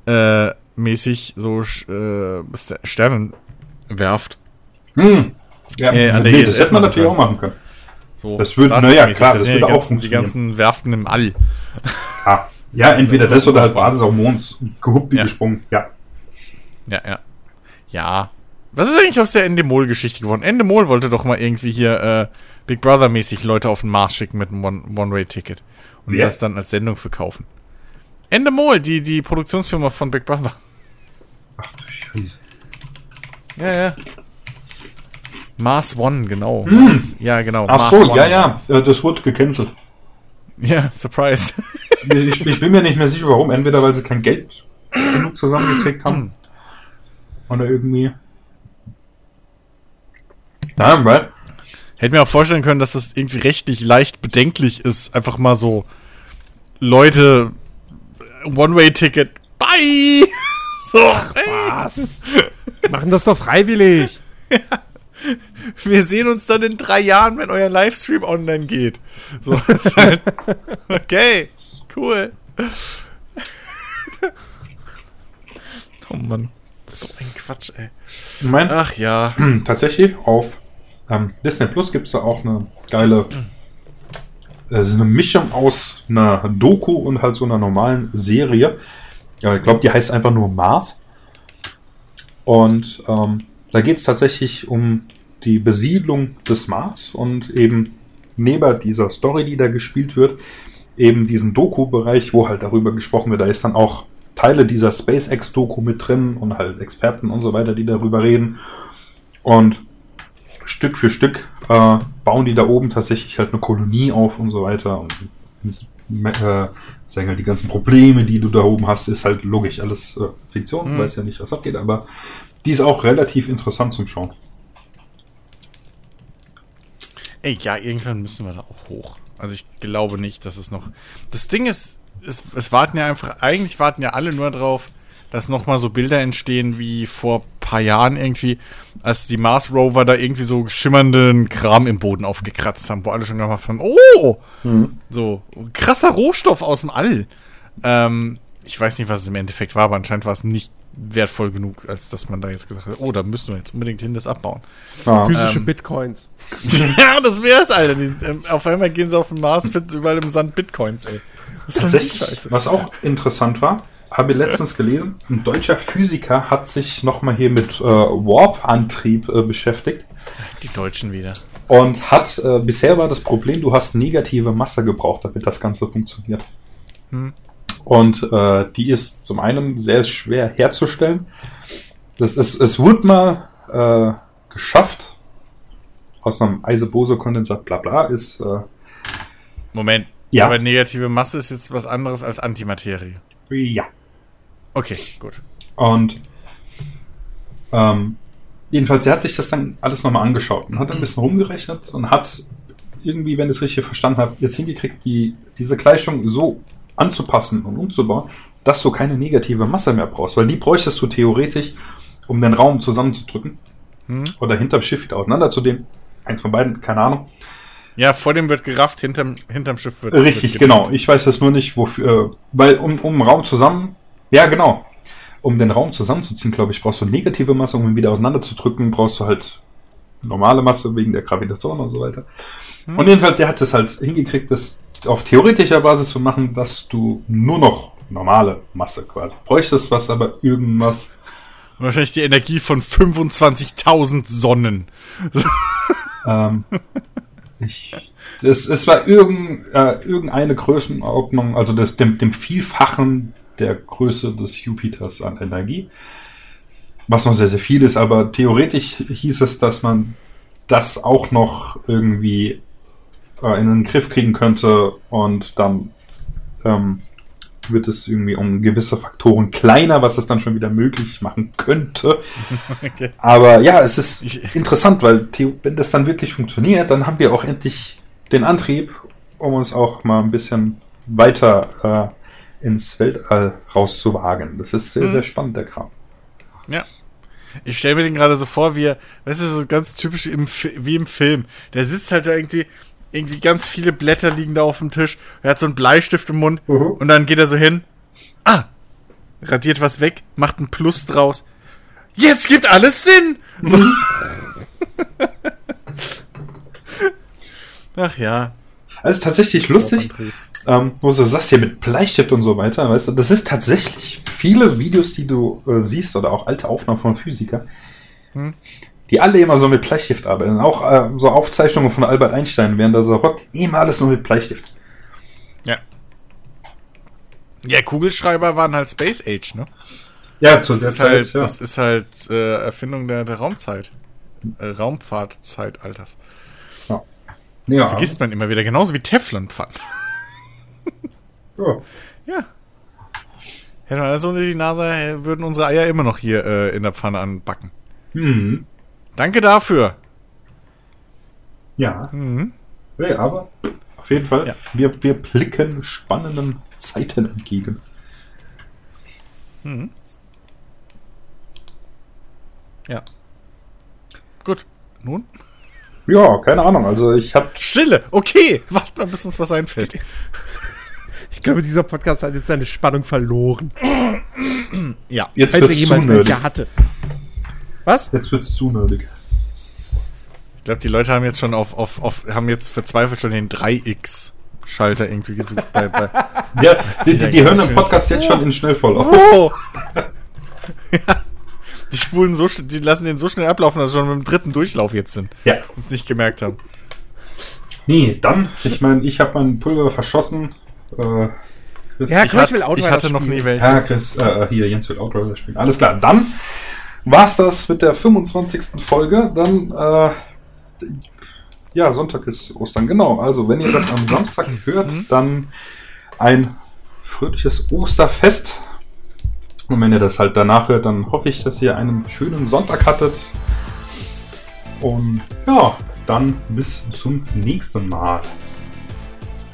äh, mäßig so äh, Sternenwerft. Hm. Ja, Äh, an der nee, das hätte man natürlich auch machen können. So Das würde- Star na ja, Trek-mäßig. klar, Das das würde die auch ganzen, Die funktionieren. ganzen Werften im All. (laughs) Ah, ja, entweder das oder halt Basis auf Mond, gehuppt wie Ja. gesprungen. Ja. Ja, ja. Ja. Was ist eigentlich aus der Endemol geschichte geworden? Endemol wollte doch mal irgendwie hier äh, Big Brother-mäßig Leute auf den Mars schicken mit einem One- One-Way-Ticket. und Wer? das dann als Sendung verkaufen. Endemol, die, die Produktionsfirma von Big Brother. Ach du Scheiße. Ja, ja. Mars One, genau. Mars, ja, genau. Ach Mars so, One ja, ja, das. äh, das wurde gecancelt. Ja, Surprise. Ich, ich bin mir nicht mehr sicher, warum. Entweder weil sie kein Geld genug zusammengekriegt haben. Oder irgendwie. Ja, weil. Hätte mir auch vorstellen können, dass das irgendwie rechtlich leicht bedenklich ist. Einfach mal so, Leute, One-Way-Ticket, bye! (laughs) So, ey, Was? Machen das doch freiwillig. wir sehen uns dann in drei Jahren, wenn euer Livestream online geht. So, ist halt, (laughs) okay, cool. Oh Mann, so ein Quatsch, ey. Ich mein, Ach ja. (clears throat) Tatsächlich auf ähm, Disney Plus gibt es da auch eine geile. Es ist eine Mischung aus einer Doku und halt so einer normalen Serie. Ja, ich glaube, die heißt einfach nur Mars. Und ähm, da geht es tatsächlich um die Besiedlung des Mars und eben neben dieser Story, die da gespielt wird, eben diesen Doku-Bereich, wo halt darüber gesprochen wird. Da ist dann auch Teile dieser SpaceX-Doku mit drin und halt Experten und so weiter, die darüber reden. Und Stück für Stück äh, bauen die da oben tatsächlich halt eine Kolonie auf und so weiter. Und äh, sagen halt die ganzen Probleme, die du da oben hast, ist halt logisch alles äh, Fiktion, Mhm. weiß ja nicht, was abgeht, aber die ist auch relativ interessant zum Schauen. Ey, ja, irgendwann müssen wir da auch hoch. Also ich glaube nicht, dass es noch. Das Ding ist, es, es warten ja einfach, eigentlich warten ja alle nur drauf, dass nochmal so Bilder entstehen wie vor ein paar Jahren irgendwie, als die Mars Rover da irgendwie so schimmernden Kram im Boden aufgekratzt haben, wo alle schon gemacht haben, oh! So, krasser Rohstoff aus dem All. Ähm, ich weiß nicht, was es im Endeffekt war, aber anscheinend war es nicht wertvoll genug, als dass man da jetzt gesagt hat, oh, da müssen wir jetzt unbedingt hin das abbauen. Ja. Physische Ähm, Bitcoins. (laughs) ja, das wär's, Alter. Die, ähm, auf einmal gehen sie auf den Mars, finden überall im Sand Bitcoins, ey. Das ist scheiße. was auch interessant war, habe ich letztens gelesen, ein deutscher Physiker hat sich nochmal hier mit äh, Warp-Antrieb äh, beschäftigt Die Deutschen wieder. und hat, äh, bisher war das Problem, du hast negative Masse gebraucht, damit das Ganze funktioniert. Und äh, die ist zum einen sehr schwer herzustellen. Das ist, es wurde mal äh, geschafft, aus einem Eise-Bose-Kondensat, bla bla, ist äh, Moment. Ja. Aber negative Masse ist jetzt was anderes als Antimaterie. ja. Okay, gut. Und ähm, jedenfalls, er hat sich das dann alles nochmal angeschaut und hat ein bisschen rumgerechnet und hat es irgendwie, wenn ich es richtig verstanden habe, jetzt hingekriegt, die, diese Gleichung so anzupassen und umzubauen, dass du keine negative Masse mehr brauchst, weil die bräuchtest du theoretisch, um den Raum zusammenzudrücken Hm? oder hinterm Schiff wieder auseinanderzunehmen. Eins von beiden, keine Ahnung. Ja, vor dem wird gerafft, hinterm, hinterm Schiff wird. Richtig, wird genau. Ich weiß das nur nicht, wofür, äh, weil um, um Raum zusammen, ja genau, um den Raum zusammenzuziehen, glaube ich, brauchst du negative Masse, um ihn wieder auseinanderzudrücken, brauchst du halt normale Masse wegen der Gravitation und so weiter. Und jedenfalls, er hat es halt hingekriegt, das auf theoretischer Basis zu machen, dass du nur noch normale Masse quasi bräuchtest, was aber irgendwas Und wahrscheinlich die Energie von 25.000 Sonnen. (laughs) Ähm, ich, es, es war irgend, äh, irgendeine Größenordnung, also das, dem, dem Vielfachen der Größe des Jupiters an Energie. Was noch sehr, sehr viel ist, aber theoretisch hieß es, dass man das auch noch irgendwie äh, in den Griff kriegen könnte und dann ähm, wird es irgendwie um gewisse Faktoren kleiner, was es dann schon wieder möglich machen könnte. (laughs) Okay. Aber ja, es ist interessant, weil wenn das dann wirklich funktioniert, dann haben wir auch endlich den Antrieb, um uns auch mal ein bisschen weiter äh, ins Weltall rauszuwagen. Das ist sehr, Hm. sehr spannend, der Kram. Ja. Ich stelle mir den gerade so vor, wie er, weißt du, so ganz typisch im, wie im Film. Der sitzt halt da irgendwie, irgendwie ganz viele Blätter liegen da auf dem Tisch. Er hat so einen Bleistift im Mund Mhm. und dann geht er so hin. Ah! Radiert was weg, macht ein Plus draus. Jetzt gibt alles Sinn! So. (laughs) Ach ja. Also tatsächlich lustig, ähm, wo du sagst hier mit Bleistift und so weiter, weißt du, das ist tatsächlich viele Videos, die du äh, siehst oder auch alte Aufnahmen von Physikern, Hm. die alle immer so mit Bleistift arbeiten. Auch äh, so Aufzeichnungen von Albert Einstein, während er so hockt, immer alles nur mit Bleistift. Ja. Ja, Kugelschreiber waren halt Space Age, ne? Ja, zu der Das ist halt, Zeit, ja. das ist halt äh, Erfindung der, der Raumzeit. Äh, Raumfahrtzeitalters. ja. Vergisst man immer wieder, genauso wie Teflonpfannen. Ja. Ja. Hätten wir alles ohne die NASA, äh, würden unsere Eier immer noch hier äh, in der Pfanne anbacken. Mhm. Danke dafür. Ja. Mhm. Nee, aber auf jeden Fall, Ja. wir, wir blicken spannenden Zeiten entgegen. Ja. Gut. Nun? Ja, keine Ahnung. Also ich hab Stille. Okay. Warten mal, bis uns was einfällt. (laughs) Ich glaube, dieser Podcast hat jetzt seine Spannung verloren. Ja. jetzt Falls er wird's zu jemals nerdig. welche hatte. Was? Jetzt wird's zu nerdig. Ich glaube, die Leute haben jetzt schon auf, auf, auf, haben jetzt verzweifelt schon den 3X-Schalter irgendwie gesucht. Bei, bei Ja, die, die, die hören den. Podcast jetzt schon in Schnellvoll auf. oh. (laughs) ja. Die spulen so, die lassen den so schnell ablaufen, dass sie schon mit dem dritten Durchlauf jetzt sind. Ja. Uns nicht gemerkt haben. Nee, dann, ich meine, ich habe mein Pulver verschossen. Äh, Chris, Ja, Ich, komm, ich will Outrider ich hatte noch nie ja, welches. Chris, äh, hier, Jens will Outrider spielen. Alles klar, dann war's das mit der 25. Folge. Dann, äh, ja, Sonntag ist Ostern, genau. Also, wenn ihr das am Samstag hört, dann ein fröhliches Osterfest. Und wenn ihr das halt danach hört, dann hoffe ich, dass ihr einen schönen Sonntag hattet. Und ja, dann bis zum nächsten Mal.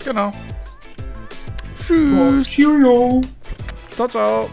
Genau. Tschüss. Cheerio. Ciao, ciao.